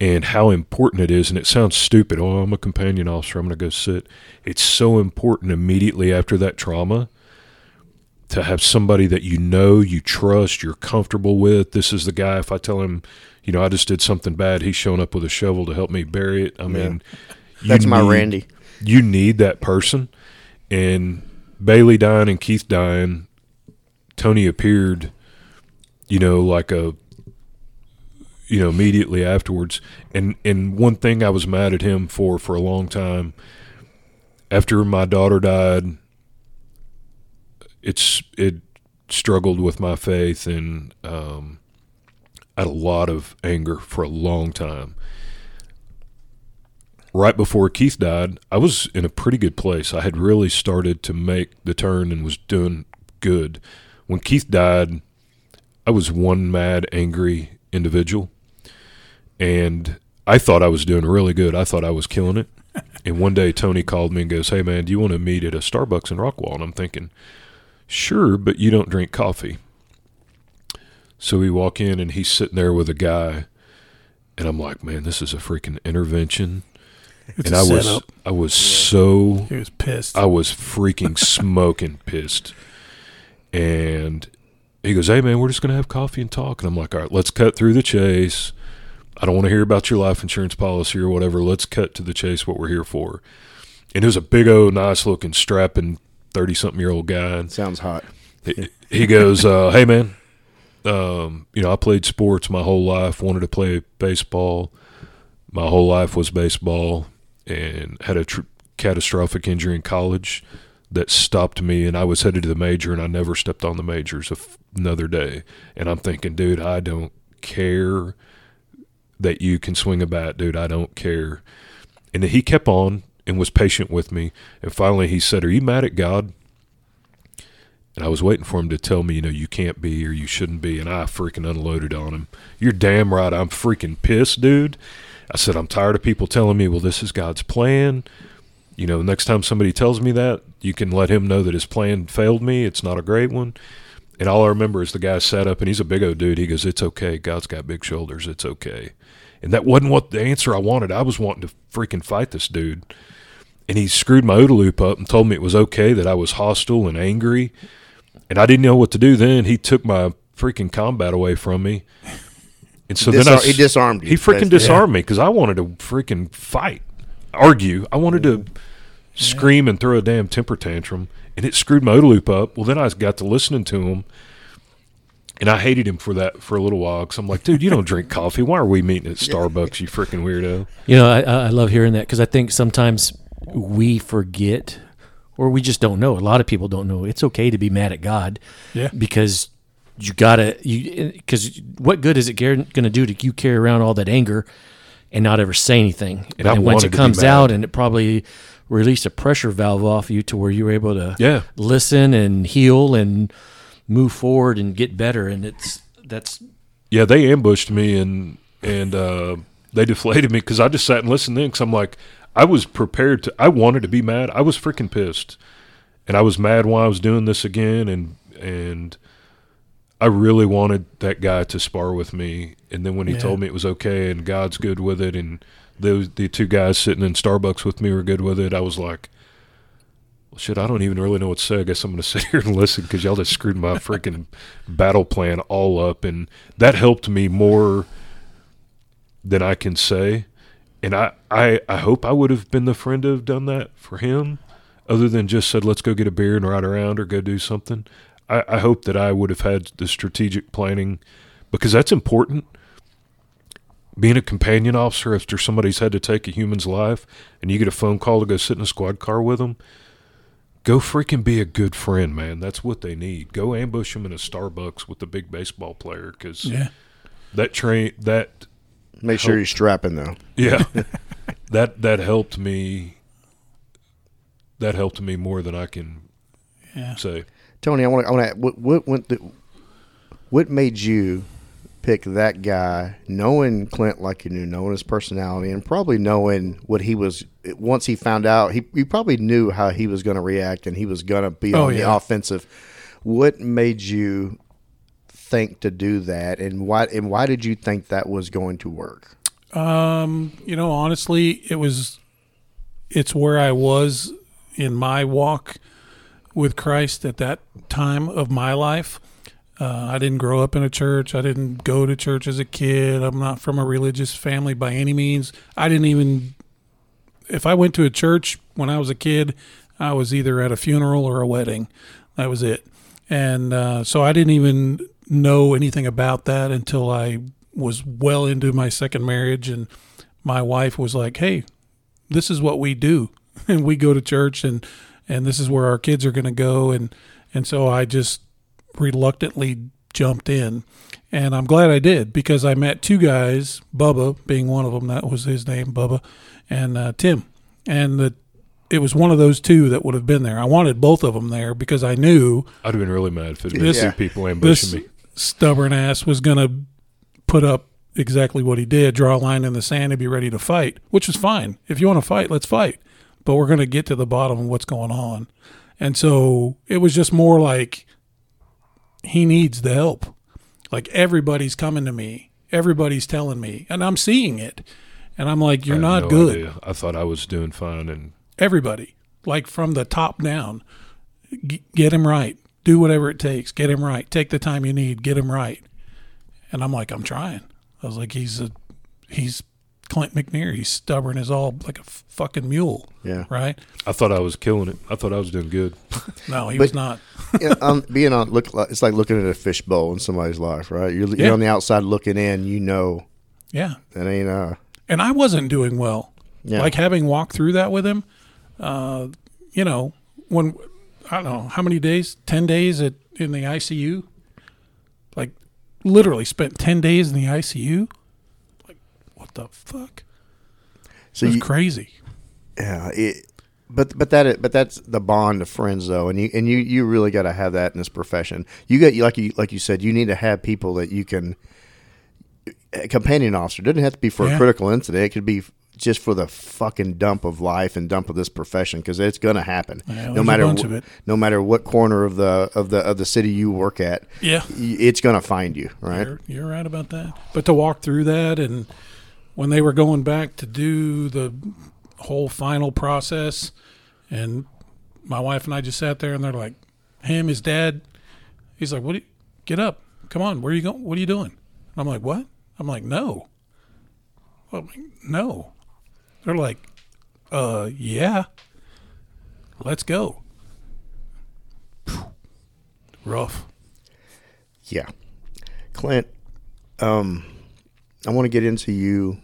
and how important it is. And it sounds stupid. Oh, I'm a companion officer. I'm going to go sit. It's so important immediately after that trauma to have somebody that you know, you trust, you're comfortable with. This is the guy. If I tell him, you know, I just did something bad, he's showing up with a shovel to help me bury it. I mean, <laughs> you That's my Randy. you need that person. And Bailey dying and Keith dying, Tony appeared, you know, like a, you know, immediately afterwards. And and one thing I was mad at him for for a long time. After my daughter died, it's it struggled with my faith and um, had a lot of anger for a long time right before Keith died, I was in a pretty good place. I had really started to make the turn and was doing good. When Keith died, I was one mad, angry individual. And I thought I was doing really good. I thought I was killing it. <laughs> And one day Tony called me and goes, Hey man, do you want to meet at a Starbucks in Rockwall? And I'm thinking, Sure, but you don't drink coffee. So we walk in and he's sitting there with a guy and I'm like, Man, this is a freaking intervention It's and I was setup. I was so He was pissed. I was freaking <laughs> smoking pissed. And he goes, Hey man, we're just gonna have coffee and talk. And I'm like, All right, let's cut through the chase. I don't want to hear about your life insurance policy or whatever. Let's cut to the chase what we're here for. And it was a big old nice looking strapping thirty something year old guy. And Sounds hot. he, he goes, uh, "Hey man, um, you know I played sports my whole life. Wanted to play baseball. My whole life was baseball, and had a tr- catastrophic injury in college that stopped me. And I was headed to the major, and I never stepped on the majors of another day. And I'm thinking, dude, I don't care that you can swing a bat, dude. I don't care. And he kept on and was patient with me. And finally, he said, "Are you mad at God?" And I was waiting for him to tell me, you know, you can't be or you shouldn't be. And I freaking unloaded on him. You're damn right. I'm freaking pissed, dude. I said, I'm tired of people telling me, well, this is God's plan. You know, next time somebody tells me that, you can let him know that his plan failed me. It's not a great one. And all I remember is the guy sat up and he's a big old dude. He goes, It's okay. God's got big shoulders. It's okay. And that wasn't what the answer I wanted. I was wanting to freaking fight this dude. And he screwed my OODA loop up and told me it was okay that I was hostile and angry. And I didn't know what to do then. He took my freaking combat away from me. And so then I, he disarmed you. he freaking disarmed me because I wanted to freaking fight, argue. I wanted to scream and throw a damn temper tantrum, and it screwed my OODA loop up. Well, then I got to listening to him, and I hated him for that for a little while because I'm like, dude, you don't drink coffee. Why are we meeting at <laughs> Starbucks? You freaking weirdo. You know, I, I love hearing that because I think sometimes we forget or we just don't know. A lot of people don't know. It's okay to be mad at God yeah. because you gotta you because what good is it going to do to you carry around all that anger and not ever say anything. And I once it comes out, and it probably released a pressure valve off you to where you were able to Yeah. listen and heal and move forward and get better. And it's that's Yeah, they ambushed me and and uh, they deflated me because I just sat and listened then because I'm like, I was prepared to. I wanted to be mad. I was freaking pissed, and I was mad why I was doing this again, and and I really wanted that guy to spar with me. And then when he Yeah. told me it was okay and God's good with it, and those the two guys sitting in Starbucks with me were good with it, I was like. Shit, I don't even really know what to say. I guess I'm going <laughs> to sit here and listen because y'all just screwed my freaking battle plan all up, and that helped me more than I can say. And I, I, I hope I would have been the friend to have done that for him, other than just said, let's go get a beer and ride around or go do something. I, I hope that I would have had the strategic planning because that's important. Being a companion officer after somebody's had to take a human's life and you get a phone call to go sit in a squad car with them, go freaking be a good friend, man. That's what they need. Go ambush them in a Starbucks with the big baseball player because Yeah. that train that Make sure Help. you're strapping though. yeah <laughs> that that helped me that helped me more than i can Yeah. Say Tony, I want to. I want to. What what went the, What made you pick that guy, knowing Clint like you knew, knowing his personality, and probably knowing what he was? Once he found out, he you probably knew how he was going to react, and he was going to be Oh, on the offensive. What made you think to do that, and why? And why did you think that was going to work? Um, you know, honestly, it was it's where I was in my walk with Christ at that time of my life. Uh, I didn't grow up in a church. I didn't go to church as a kid. I'm not from a religious family by any means. I didn't even if I went to a church when I was a kid, I was either at a funeral or a wedding. That was it. And uh, so I didn't even know anything about that until I was well into my second marriage. And my wife was like, hey, this is what we do. <laughs> And we go to church and, and this is where our kids are going to go. And, and so I just reluctantly jumped in. And I'm glad I did because I met two guys, Bubba being one of them, that was his name, Bubba, and uh, Tim. And the, it was one of those two that would have been there. I wanted both of them there because I knew i'd have been really mad if it had This- been two people ambushing this me stubborn ass was going to put up exactly what he did draw a line in the sand and be ready to fight, which is fine. If you want to fight, let's fight. But we're going to get to the bottom of what's going on. And so it was just more like he needs the help. Like everybody's coming to me, everybody's telling me, and I'm seeing it. And I'm like, you're not no good idea. i thought i was doing fine and everybody, like from the top down. G- get him right. Do whatever it takes. Get him right. Take the time you need. Get him right. And I'm like, I'm trying. I was like, he's a, he's Clint McNear. He's stubborn as all, like a f- fucking mule. Yeah. Right? i thought i was killing it i thought i was doing good No, he But- was not. Yeah, um, being on look, it's like looking at a fishbowl in somebody's life, right? You're, Yeah. you're on the outside looking in. You know Yeah. that ain't uh And I wasn't doing well. yeah. Like having walked through that with him, uh, you know, when I don't know how many days, ten days at in the ICU, like literally spent ten days in the ICU. Like, what the fuck? so It was you, crazy. yeah, it, but but that but that's the bond of friends though, and you and you you really got to have that in this profession. You got like you like you said, you need to have people that you can. A companion officer it doesn't have to be for a critical incident. It could be just for the fucking dump of life and dump of this profession because it's going to happen. Yeah, no matter wh- no matter what corner of the of the of the city you work at, Yeah, it's going to find you, right? you're, you're right about that. But to walk through that, and when they were going back to do the whole final process, and my wife and I just sat there, and they're like, him, his dad, he's like, "What? You, get up, come on, where are you going? What are you doing?" I'm like, "What?" I'm like, "No." I'm like, "No." They're like, "Uh, yeah, let's go." Rough. Yeah. Clint, um, I want to get into you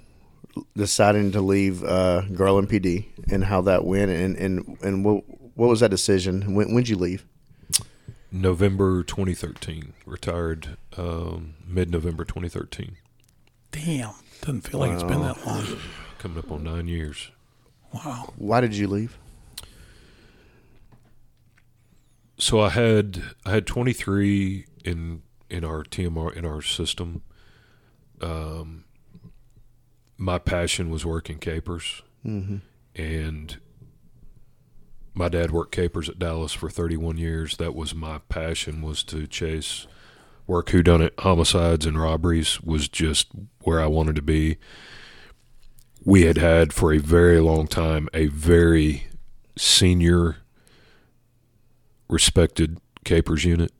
deciding to leave uh, Garland PD and how that went and, and, and what, what was that decision? When when'd you leave? november 2013 retired um, mid-november 2013 Damn. Damn, doesn't feel like it's been that long. Coming up on nine years. Wow. Why did you leave? So I had I had 23 in in our TMR in our system. Um, my passion was working capers, Mm-hmm. and my dad worked capers at Dallas for 31 years. That was my passion was to chase work whodunit homicides and robberies was just where I wanted to be. We had had for a very long time a very senior respected capers unit.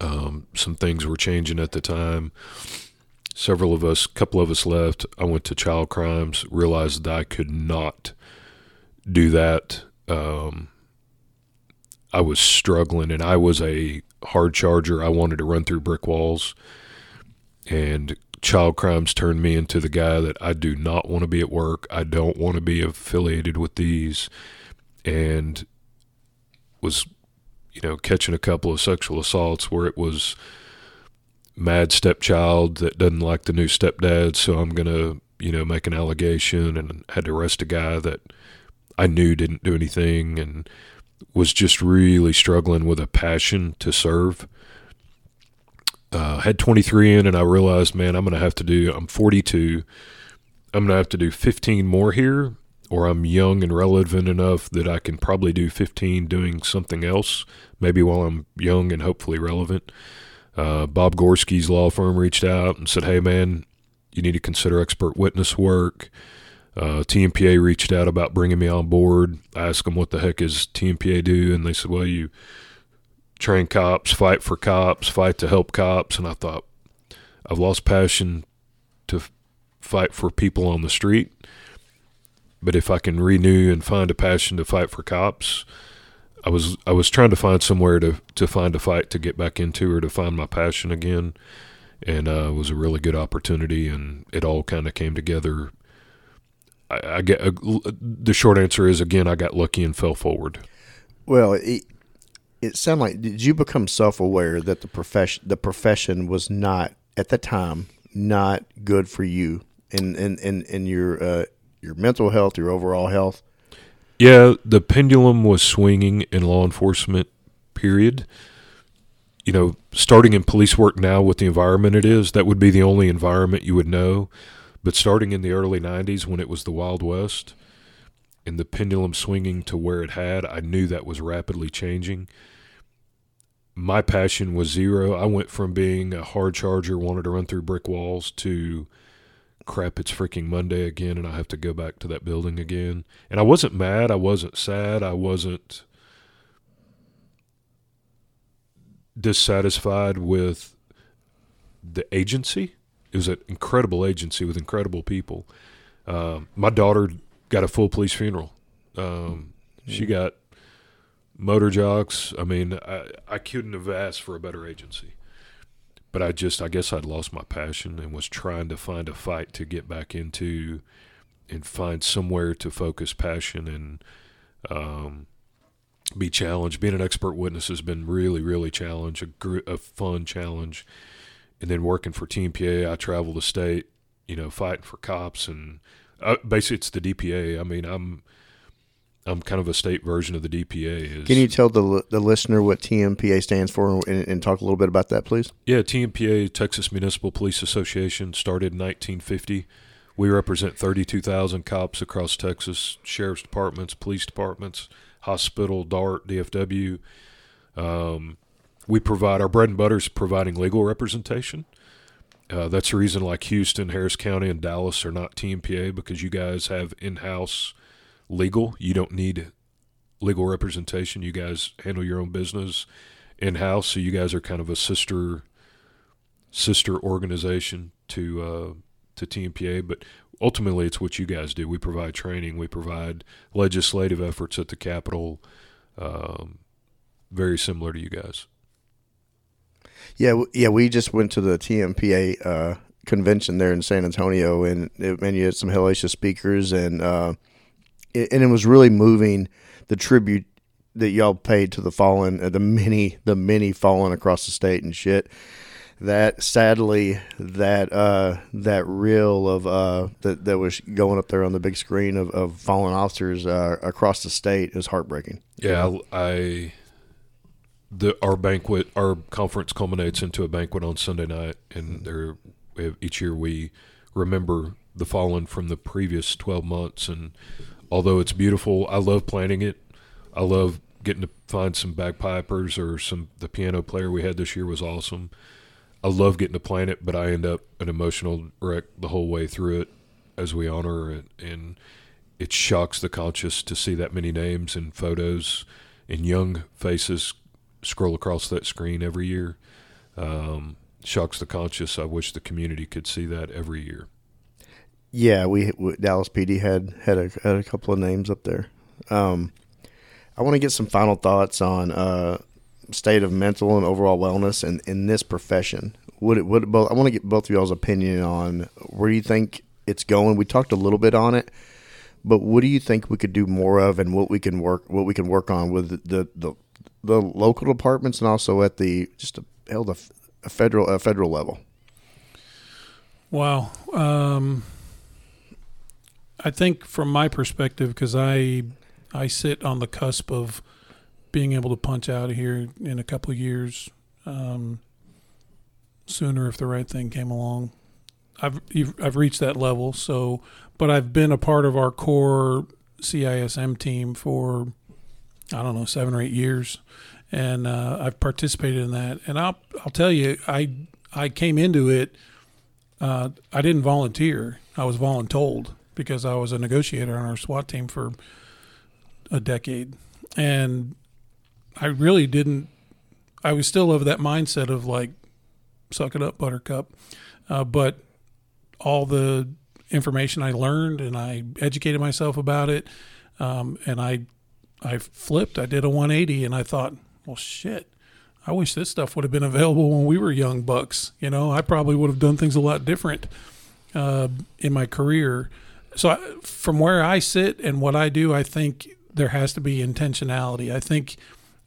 Um, some things were changing at the time. Several of us, a couple of us left. I went to child crimes, realized that I could not do that. Um, I was struggling, and I was a hard charger. I wanted to run through brick walls, and child crimes turned me into the guy that I do not want to be at work. I don't want to be affiliated with these, and was, you know, catching a couple of sexual assaults where it was mad stepchild that doesn't like the new stepdad, so I'm gonna, you know, make an allegation and had to arrest a guy that I knew didn't do anything and was just really struggling with a passion to serve. Uh, had 23 in, and I realized, man, I'm gonna have to do. I'm 42. I'm gonna have to do 15 more here, or I'm young and relevant enough that I can probably do 15 doing something else, maybe while I'm young and hopefully relevant. Uh, Bob Gorsky's law firm reached out and said, "Hey, man, you need to consider expert witness work." Uh, TMPA reached out about bringing me on board. I asked them what the heck is TMPA do, and they said, "Well, you train cops, fight for cops, fight to help cops." And I thought, I've lost passion to fight for people on the street, but if I can renew and find a passion to fight for cops, I was I was trying to find somewhere to to find a fight to get back into or to find my passion again, and uh, it was a really good opportunity, and it all kind of came together. I, I get uh, the short answer is again I got lucky and fell forward. Well, it, it sounded like did you become self aware that the profession the profession was not at the time not good for you in in in, in your uh, your mental health, your overall health. Yeah, the pendulum was swinging in law enforcement. Period. You know, starting in police work now with the environment it is, that would be the only environment you would know. But starting in the early 90s when it was the Wild West and the pendulum swinging to where it had, I knew that was rapidly changing. My passion was zero. I went from being a hard charger, wanted to run through brick walls, to crap, it's freaking Monday again, and I have to go back to that building again. And I wasn't mad. I wasn't sad. I wasn't dissatisfied with the agency. It was an incredible agency with incredible people. Um, my daughter got a full police funeral. Um, She got motor jocks. I mean, I, I couldn't have asked for a better agency. But I just, I guess I'd lost my passion and was trying to find a fight to get back into and find somewhere to focus passion and um, be challenged. Being an expert witness has been really, really challenge, a, gr- a fun challenge. And then working for TMPA, I travel the state, you know, fighting for cops and uh, basically it's the DPA. I mean, I'm I'm kind of a state version of the DPA. Is, Can you tell the the listener what TMPA stands for and, and talk a little bit about that, please? Yeah, TMPA, Texas Municipal Police Association, started in 1950. We represent 32,000 cops across Texas, sheriff's departments, police departments, hospital, DART, DFW. Um, we provide our bread and butter is providing legal representation. Uh, that's the reason, like Houston, Harris County, and Dallas are not TMPA because you guys have in-house legal. You don't need legal representation. You guys handle your own business in-house, so you guys are kind of a sister sister organization to uh, to TMPA. But ultimately, it's what you guys do. We provide training. We provide legislative efforts at the Capitol. Um, very similar to you guys. Yeah, yeah. We just went to the TMPA uh, convention there in San Antonio, and and you had some hellacious speakers, and uh, and it was really moving the tribute that y'all paid to the fallen, uh, the many, the many fallen across the state and shit. that sadly that uh, that reel of uh, that that was going up there on the big screen of, of fallen officers uh, across the state is heartbreaking. Yeah, I, the our banquet our conference culminates into a banquet on Sunday night, and there each year we remember the fallen from the previous twelve months. And although it's beautiful, I love planning it. I love getting to find some bagpipers or some the piano player we had this year was awesome. I love getting to plan it, but I end up an emotional wreck the whole way through it as we honor it, and it shocks the conscious to see that many names and photos and young faces scroll across that screen every year. Um, shocks the conscious. I wish the community could see that every year. Yeah, we, we Dallas PD had had a, had a couple of names up there. Um, I want to get some final thoughts on uh, state of mental and overall wellness in, in this profession. Would it would both? I want to get both of y'all's opinion on where you think it's going. We talked a little bit on it, but what do you think we could do more of, and what we can work what we can work on with the the, the local departments and also at the just a, the a federal a federal level. Wow. Um, I think from my perspective, because I I sit on the cusp of being able to punch out of here in a couple of years, um, sooner if the right thing came along. I've I've reached that level, so but I've been a part of our core CISM team for I don't know seven or eight years, and uh, I've participated in that. And I'll I'll tell you, I I came into it. Uh, I didn't volunteer. I was voluntold because I was a negotiator on our SWAT team for a decade, and I really didn't. I was still of that mindset of like, suck it up, Buttercup. Uh, but all the information I learned and I educated myself about it, um, and I, I flipped. I did a 180, and I thought, well, shit. I wish this stuff would have been available when we were young bucks. You know, I probably would have done things a lot different uh, in my career. So, from where I sit and what I do, I think there has to be intentionality. I think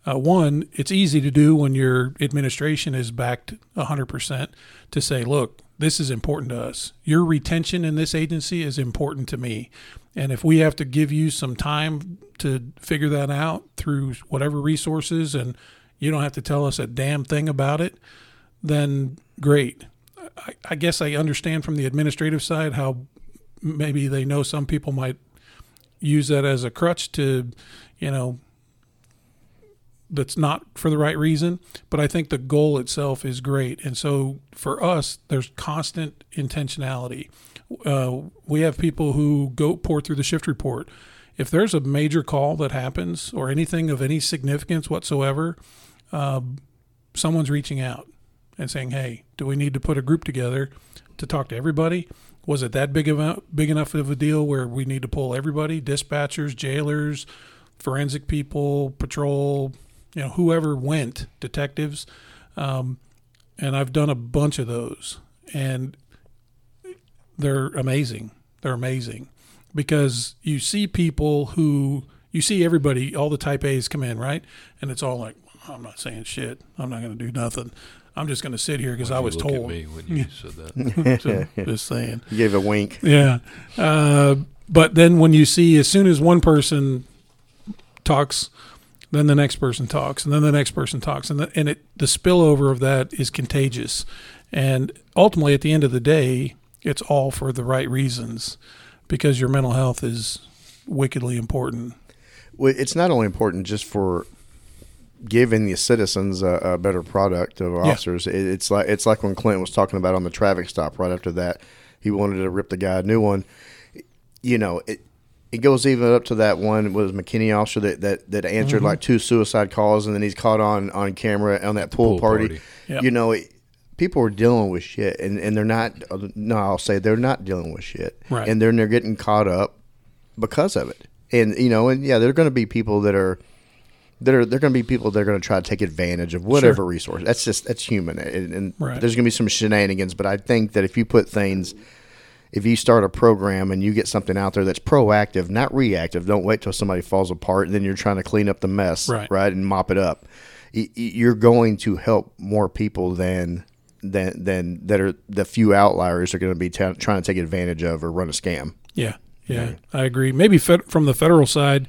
uh, one, it's easy to do when your administration is backed 100% to say, look, this is important to us. Your retention in this agency is important to me. And if we have to give you some time to figure that out through whatever resources and you don't have to tell us a damn thing about it, then great. I, I guess I understand from the administrative side how maybe they know some people might use that as a crutch to, you know, that's not for the right reason. But I think the goal itself is great. And so for us, there's constant intentionality. Uh, we have people who go pour through the shift report. If there's a major call that happens or anything of any significance whatsoever, uh, someone's reaching out and saying, "Hey, do we need to put a group together to talk to everybody? Was it that big of big enough of a deal where we need to pull everybody, dispatchers, jailers, forensic people, patrol, you know, whoever went, detectives?" Um, and I've done a bunch of those, and they're amazing. They're amazing because you see people who you see everybody, all the type A's come in, right? And it's all like, I'm not saying shit. I'm not going to do nothing. I'm just going to sit here because I was you look told. at me when you said that. <laughs> So, <laughs> just saying. You gave a wink. Yeah. Uh, but then when you see, as soon as one person talks, then the next person talks, and then the next person talks, and the, and it the spillover of that is contagious, and ultimately at the end of the day, it's all for the right reasons, because your mental health is wickedly important. Well, it's not only important just for giving the citizens a, a better product of officers. It, it's like it's like when Clint was talking about on the traffic stop. Right after that, he wanted to rip the guy a new one. You know, it it goes even up to that one was McKinney officer that that, that answered mm-hmm. like two suicide calls, and then he's caught on on camera on that pool, pool party. party. Yep. You know. It, People are dealing with shit, and, and they're not. No, I'll say they're not dealing with shit, Right. and then they're getting caught up because of it. And you know, and yeah, there are going to be people that are that are they're going to be people that are going to try to take advantage of whatever Sure. resource. That's just that's human, and, and Right. there's going to be some shenanigans. But I think that if you put things, if you start a program and you get something out there that's proactive, not reactive, don't wait till somebody falls apart and then you're trying to clean up the mess, Right. right, and mop it up. You're going to help more people than than than that are the few outliers are going to be t- trying to take advantage of or run a scam. Yeah, yeah, I agree. Maybe fed, from the federal side,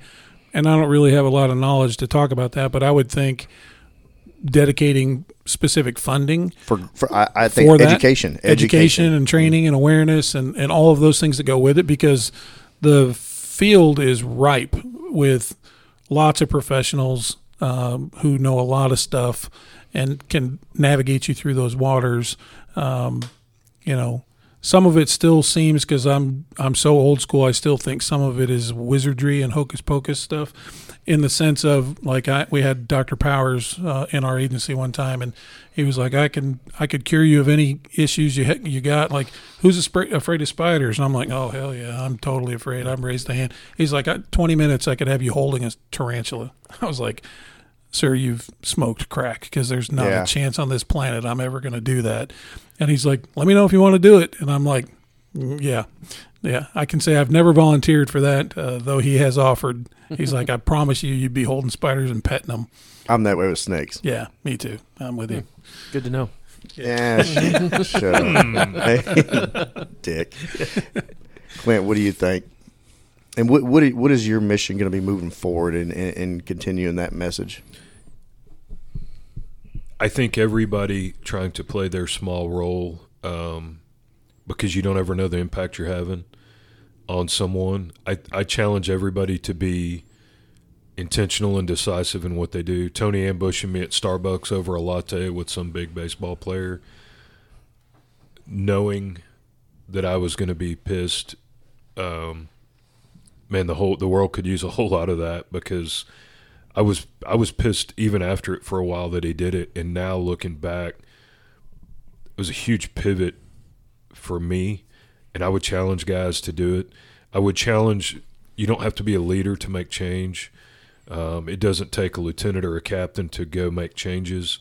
and I don't really have a lot of knowledge to talk about that, but I would think dedicating specific funding For, for I, I think for that education, education, and training and awareness and, and all of those things that go with it because the field is ripe with lots of professionals um, who know a lot of stuff and can navigate you through those waters. Um, you know, some of it still seems because I'm I'm so old school. I still think some of it is wizardry and hocus pocus stuff, in the sense of like I we had Dr. Powers uh, in our agency one time, and he was like, I can I could cure you of any issues you ha- you got. Like who's afraid afraid of spiders? And I'm like, oh hell yeah, I'm totally afraid. I'm raised a hand. He's like, "I- 20 minutes I could have you holding a tarantula. <laughs> I was like. Sir, you've smoked crack because there's not Yeah. a chance on this planet I'm ever going to do that. And he's like, let me know if you want to do it. And I'm like, "Mm, yeah, yeah. I can say I've never volunteered for that, uh, though he has offered. He's like, I promise you, you'd be holding spiders and petting them. I'm that way with snakes. Yeah, me too. I'm with you. Good to know. Yeah, sh- shut up, <laughs> Hey, <laughs> dick. Clint, what do you think? And what what what is your mission going to be moving forward and and, continuing that message? I think everybody trying to play their small role um, because you don't ever know the impact you're having on someone. I, I challenge everybody to be intentional and decisive in what they do. Tony ambushing me at Starbucks over a latte with some big baseball player, knowing that I was going to be pissed. Um, man, the whole the world could use a whole lot of that because I was I was pissed even after it for a while that he did it, and now looking back, it was a huge pivot for me, and I would challenge guys to do it. I would challenge you don't have to be a leader to make change. Um, it doesn't take a lieutenant or a captain to go make changes.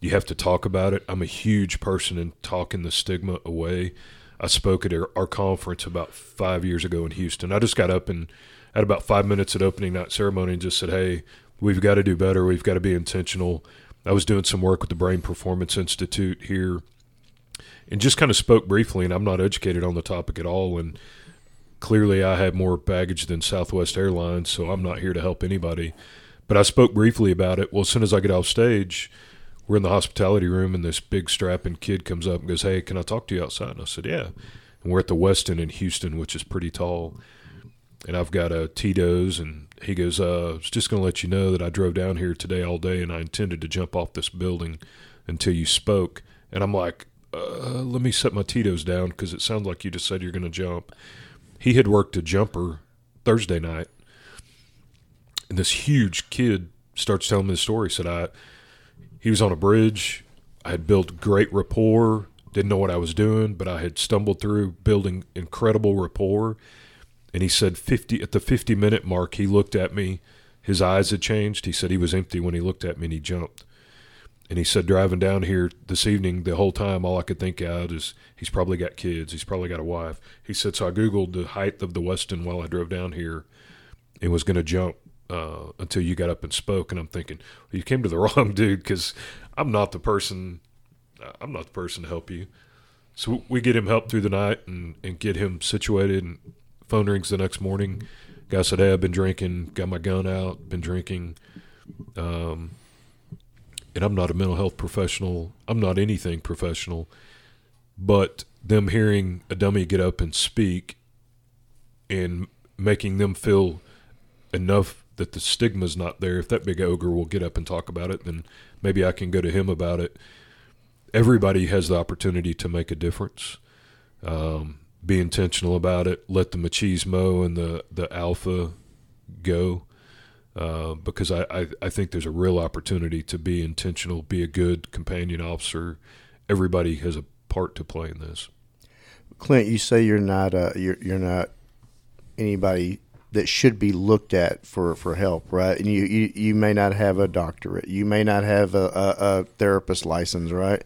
You have to talk about it. I'm a huge person in talking the stigma away. I spoke at our, conference about five years ago in Houston. I just got up and had about five minutes at opening night ceremony and just said, "Hey, we've got to do better. We've got to be intentional." I was doing some work with the Brain Performance Institute here, and just kind of spoke briefly. And I'm not educated on the topic at all, and clearly I have more baggage than Southwest Airlines, so I'm not here to help anybody. But I spoke briefly about it. Well, as soon as I get off stage, we're in the hospitality room, and this big strapping kid comes up and goes, "Hey, can I talk to you outside?" And I said, "Yeah." And we're at the Westin in Houston, which is pretty tall. And I've got a Tito's, and he goes, uh, "I was just going to let you know that I drove down here today all day, and I intended to jump off this building until you spoke." And I'm like, uh, "Let me set my Tito's down because it sounds like you just said you're going to jump." He had worked a jumper Thursday night, and this huge kid starts telling me the story. Said I, he was on a bridge. I had built great rapport. Didn't know what I was doing, but I had stumbled through building incredible rapport. And he said, 50 at the 50 minute mark, he looked at me. His eyes had changed. He said he was empty when he looked at me and he jumped. And he said, driving down here this evening, the whole time, all I could think out is he's probably got kids. He's probably got a wife. He said, so I Googled the height of the Westin while I drove down here and was going to jump uh, until you got up and spoke. And I'm thinking, well, you came to the <laughs> wrong dude because I'm not the person. I'm not the person to help you. So we get him help through the night and, and get him situated. And phone rings the next morning. Guy said, "Hey, I've been drinking. Got my gun out. Been drinking." Um, and I'm not a mental health professional. I'm not anything professional. But them hearing a dummy get up and speak and making them feel enough that the stigma's not there. If that big ogre will get up and talk about it, then maybe I can go to him about it. Everybody has the opportunity to make a difference. Um, be intentional about it. Let the machismo and the, the alpha go. Uh, because I, I, I think there's a real opportunity to be intentional, be a good companion officer. Everybody has a part to play in this. Clint, you say you're not uh, you're you're not anybody that should be looked at for, for help, right? And you, you, you may not have a doctorate, you may not have a, a, a therapist license, right?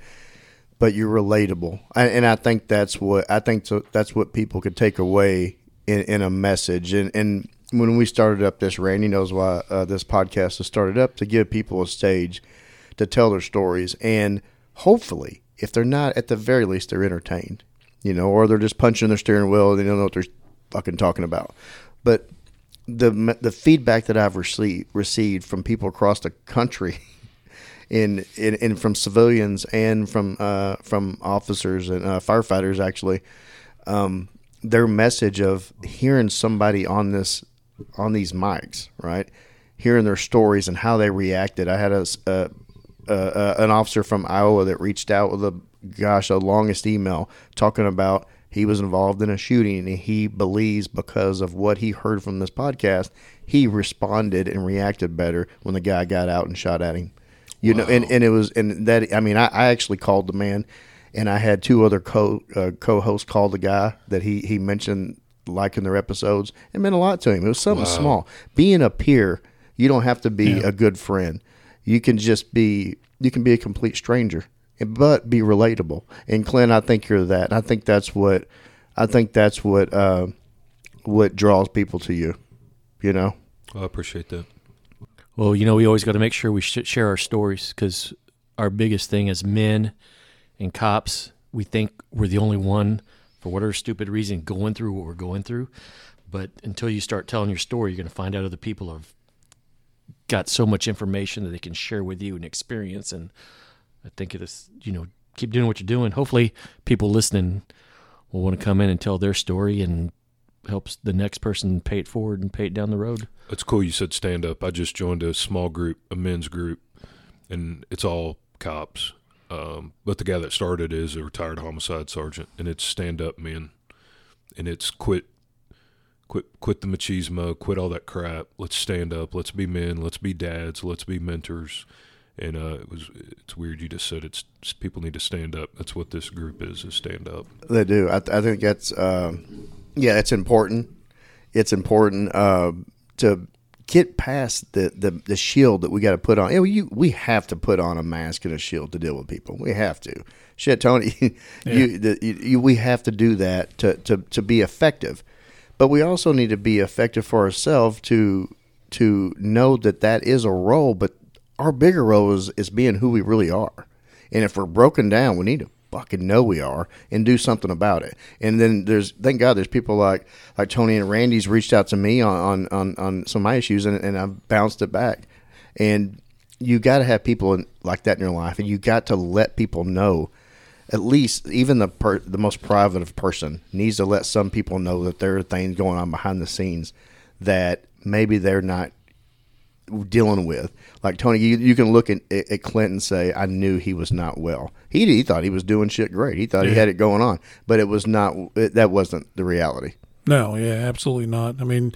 But you're relatable, and, and I think that's what I think that's what people could take away in, in a message. And and when we started up this, Randy knows why uh, this podcast was started up to give people a stage to tell their stories and hopefully if they're not, at the very least, they're entertained, you know, or they're just punching their steering wheel and they don't know what they're fucking talking about. But the the feedback that I've received received from people across the country, <laughs> in in, in from civilians and from uh, from officers and uh, firefighters actually, um, their message of hearing somebody on this on these mics, right, hearing their stories and how they reacted. I had a, a, a an officer from Iowa that reached out with a gosh a longest email talking about he was involved in a shooting and he believes because of what he heard from this podcast, he responded and reacted better when the guy got out and shot at him. You wow. know, and, and it was and that I mean I, I actually called the man and I had two other co uh, co-hosts call the guy that he he mentioned liking their episodes. It meant a lot to him. It was something wow. small. Being a peer, you don't have to be yeah. a good friend. You can just be you can be a complete stranger but be relatable. And Clint, I think you're that. I think that's what I think that's what uh, what draws people to you. You know. I appreciate that. Well, you know, we always got to make sure we share our stories because our biggest thing as men and cops, we think we're the only one for whatever stupid reason going through what we're going through. But until you start telling your story, you're going to find out other people have got so much information that they can share with you and experience and I think it is, you know, keep doing what you're doing. Hopefully, people listening will want to come in and tell their story and helps the next person pay it forward and pay it down the road. It's cool you said stand up. I just joined a small group, a men's group, and it's all cops. Um, but the guy that started is a retired homicide sergeant, and it's stand up men, and it's quit, quit, quit the machismo, quit all that crap. Let's stand up. Let's be men. Let's be dads. Let's be mentors and uh, it was it's weird you just said it's, it's, people need to stand up. That's what this group is is stand up. They do. I, I think that's um, yeah it's important. It's important uh, to get past the, the, the shield that we got to put on. You, know, you we have to put on a mask and a shield to deal with people. We have to. Shit tony <laughs> yeah. you, the, you, we have to do that to, to, to be effective. But we also need to be effective for ourselves to to know that that is a role but our bigger role is, is being who we really are. And if we're broken down, we need to fucking know we are and do something about it. And then there's thank God there's people like like Tony and Randy's reached out to me on on, on some of my issues and, and I've bounced it back. And you got to have people in, like that in your life, and you got to let people know. At least, even the per, the most private of person needs to let some people know that there are things going on behind the scenes that maybe they're not dealing with. Like Tony, you, you can look at, at Clint and say, "I knew he was not well." He, he thought he was doing shit great. He thought yeah. he had it going on, but it was not. It, that wasn't the reality. No, yeah, absolutely not. I mean,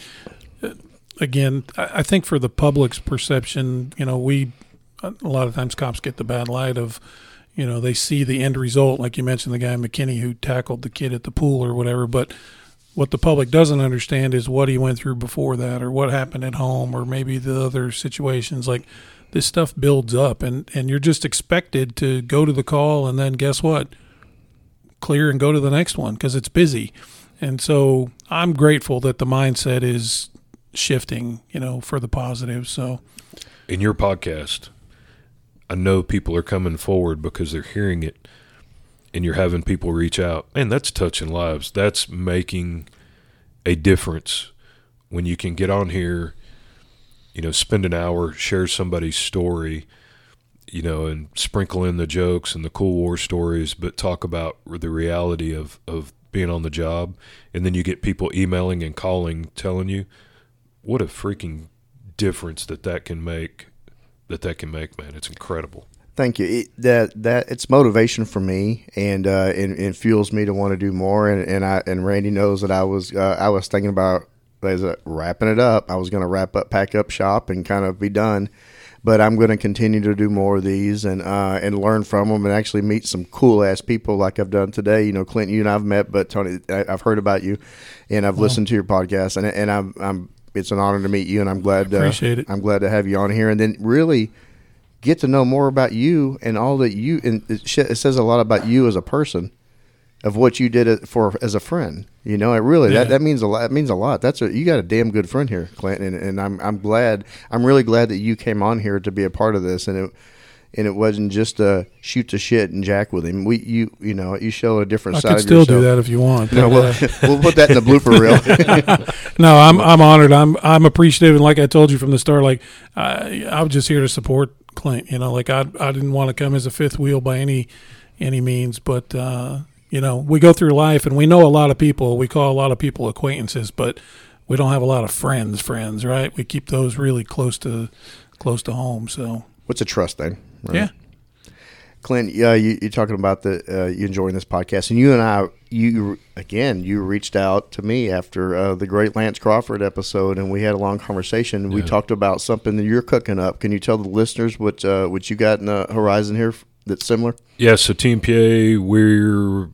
uh, again, I think for the public's perception, you know, we a lot of times cops get the bad light of, you know, they see the end result, like you mentioned, the guy McKinney who tackled the kid at the pool or whatever, but what the public doesn't understand is what he went through before that or what happened at home or maybe the other situations. Like this stuff builds up and and you're just expected to go to the call and then guess what? Clear and go to the next one because it's busy. And so i'm grateful that the mindset is shifting you know for the positive. So in your podcast i know people are coming forward because they're hearing it and you're having people reach out, man, that's touching lives. That's making a difference when you can get on here, you know, spend an hour, share somebody's story, you know, and sprinkle in the jokes and the cool war stories, but talk about the reality of, of being on the job. And then you get people emailing and calling, telling you what a freaking difference that that can make, that that can make, man. It's incredible. Thank you. It, that that it's motivation for me, and uh, and, and fuels me to want to do more. And, and I and Randy knows that I was uh, I was thinking about as a, wrapping it up. I was going to wrap up, pack up shop, and kind of be done. But I'm going to continue to do more of these and uh, and learn from them, and actually meet some cool ass people like I've done today. You know, Clint, you and I've met, but Tony, I, have heard about you, and I've listened to your podcast, and and I'm, I'm it's an honor to meet you, and I'm glad. Appreciate uh, it. I'm glad to have you on here, and then really get to know more about you and all that you and it, says a lot about you as a person of what you did for as a friend you know it really yeah. that, that means a lot it means a lot that's a you got a damn good friend here Clinton and, and I'm I'm glad I'm really glad that you came on here to be a part of this and it and it wasn't just a shoot the shit and jack with him. We you you know you show a different I side could of still do that if you want. No, we'll, uh, <laughs> we'll put that in the blooper reel. <laughs> no, I'm I'm honored. I'm I'm appreciative, and like I told you from the start, like I I'm just here to support Clint. You know, like I I didn't want to come as a fifth wheel by any any means, but uh, you know, we go through life and we know a lot of people. We call a lot of people acquaintances, but we don't have a lot of friends. Friends, right? We keep those really close to close to home. So What's a trust thing? right? yeah, Clint, yeah, you, you're talking about the uh, you enjoying this podcast, and you and I, you again, you reached out to me after uh, the great Lance Crawford episode, and we had a long conversation. We talked about something that you're cooking up. Can you tell the listeners what uh, what you got in the horizon here that's similar? Yeah, so TMPA, we're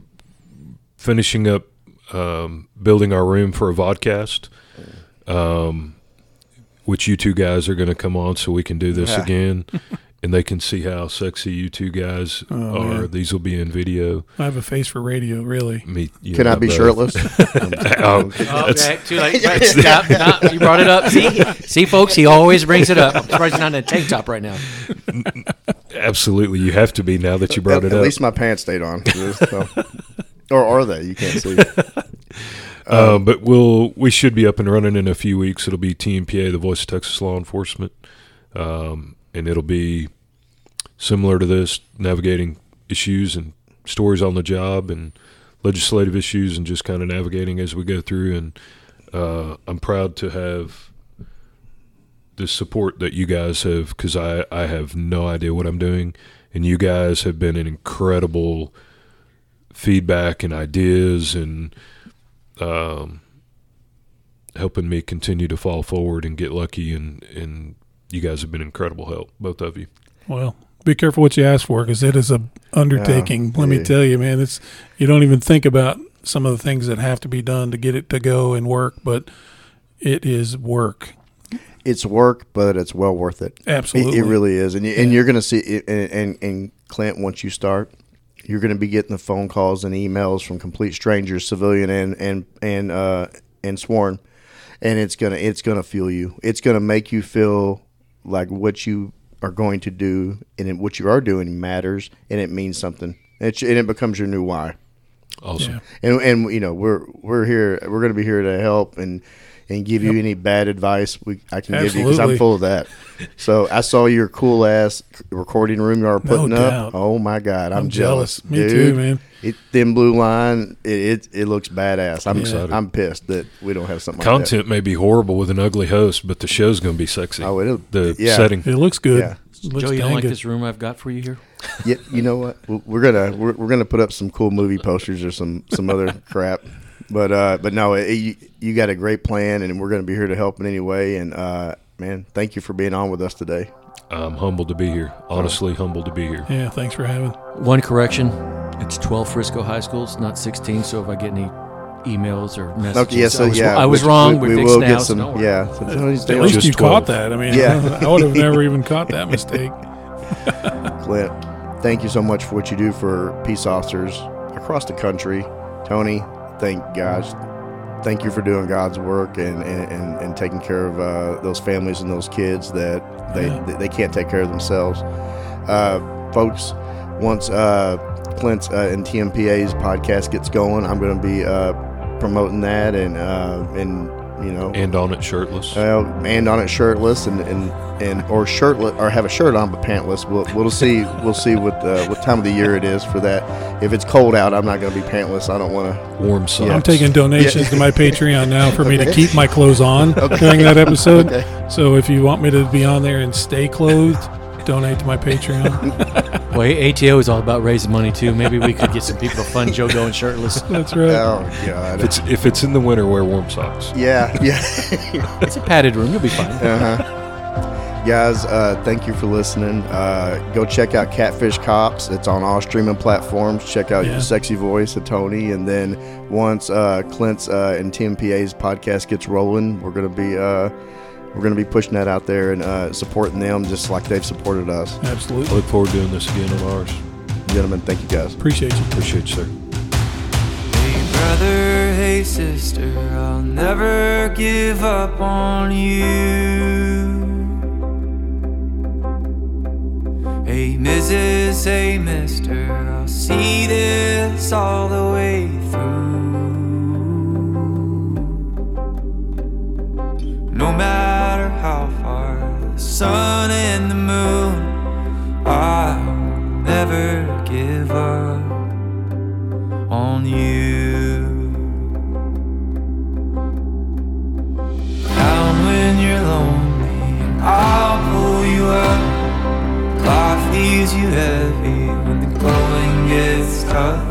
finishing up um, building our room for a vodcast, um, which you two guys are going to come on so we can do this Yeah. again. <laughs> and they can see how sexy you two guys Oh, are. man. These will be in video. I have a face for radio, really. Me, you Can and I be both. shirtless? <laughs> Um, Okay, too late. <laughs> Right, stop, stop. You brought it up. See, see, folks, he always brings it up. I'm surprised he's not in a tank top right now. absolutely, you have to be now that you brought at, it at up. At least my pants stayed on. <laughs> So- or are they? You can't see. Um, but we'll we should be up and running in a few weeks. It'll be TMPA, the Voice of Texas Law Enforcement, um, and it'll be similar to this, navigating issues and stories on the job and legislative issues, and just kind of navigating as we go through. And uh, I'm proud to have the support that you guys have because I I have no idea what I'm doing, and you guys have been an incredible feedback and ideas and um, helping me continue to fall forward and get lucky. And, and you guys have been incredible help, both of you. Well, be careful what you ask for because it is a undertaking. Yeah, Let me tell you, man. It's you don't even think about some of the things that have to be done to get it to go and work, but it is work. It's work, but it's well worth it. It, Absolutely, it really is, and you, and Yeah. you're going to see it. And, and and Clint, once you start, you're going to be getting the phone calls and emails from complete strangers, civilian and and and uh, and sworn, and it's gonna it's gonna fuel you. It's gonna make you feel like what you are going to do and what you are doing matters, and it means something. It's, and it becomes your new why. Awesome. Yeah. And and you know we're we're here. We're going to be here to help and and give you any bad advice we I can give you because I'm full of that. <laughs> So I saw your cool ass recording room you are putting up. Oh my god, I'm, I'm jealous. Me dude. too, man. It thin blue line. It it, it looks badass. I'm I'm excited. I'm pissed that we don't have something like Content may be horrible with an ugly host, but the show's going to be sexy. Oh, it'll, the yeah. setting. It looks good. Yeah. It looks Joe, you don't like good. this room I've got for you here? Yeah, you know what? We're- We're gonna we're, we're gonna put up some cool movie posters or some some other <laughs> crap. But uh, but no, it, you, you got a great plan, and we're gonna be here to help in any way. And uh, man, thank you for being on with us today. I'm humbled to be here. Honestly, humbled to be here. Yeah, thanks for having. One correction: it's 12 Frisco high schools, not 16. So if I get any emails or messages, Okay, yeah, so I was, yeah, I was we- wong. We, We, we will now, get some. don't yeah, so Tony's At least you 12. caught that. I mean, Yeah. <laughs> I would have never even <laughs> caught that mistake. Clint, thank you so much for what you do for peace officers across the country. Tony, thank gosh, thank you for doing God's work and and, and, and taking care of uh, those families and those kids that they Yeah. that they can't take care of themselves. Uh, folks, once uh, Clint's uh, and TMPA's podcast gets going, I'm going to be uh, promoting that and uh, and you know And on it shirtless. well, and on it shirtless and, and, and or shirtless or have a shirt on but pantless. We'll we'll see we'll see what uh, what time of the year it is for that. If it's cold out, I'm not going to be pantless. I don't want to. Warm socks. I'm taking donations Yeah. to my <laughs> Patreon now for me to keep my clothes on during that episode. Okay. So if you want me to be on there and stay clothed, donate to my Patreon. <laughs> Well, ATO is all about raising money too. Maybe we could get some people to fund Joe going shirtless. That's right. Oh If God. it's, if it's in the winter, wear warm socks. Yeah, yeah. It's a padded room. You'll be fine. uh-huh. Guys, uh, thank you for listening. Uh, go check out Catfish Cops. It's on all streaming platforms. Check out Yeah. the sexy voice of Tony. And then once uh, Clint's uh, and TMPA's podcast gets rolling, we're gonna be we're gonna be pushing that out there and uh, supporting them just like they've supported us. Absolutely. I Absolutely. look forward to doing this again on ours. Gentlemen, thank you guys. Appreciate you. Appreciate you, sir. Hey brother, hey sister, I'll never give up on you. Hey, Mrs., hey, Mister, I'll see this all the way through. No matter how far the sun and the moon, I'll never give up on you. Down when you're lonely, I'll pull you up. Life leaves you heavy when the going gets tough.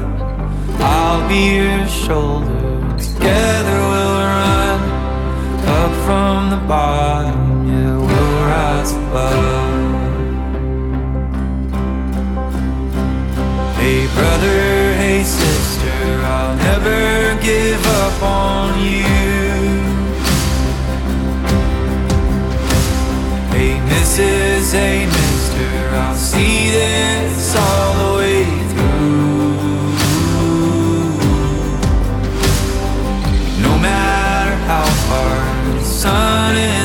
I'll be your shoulder, together we'll up from the bottom, yeah, we'll rise above. Hey, brother, hey, sister, I'll never give up on you. Hey, Mrs., hey, mister, I'll see this all the way through. No matter how far sun and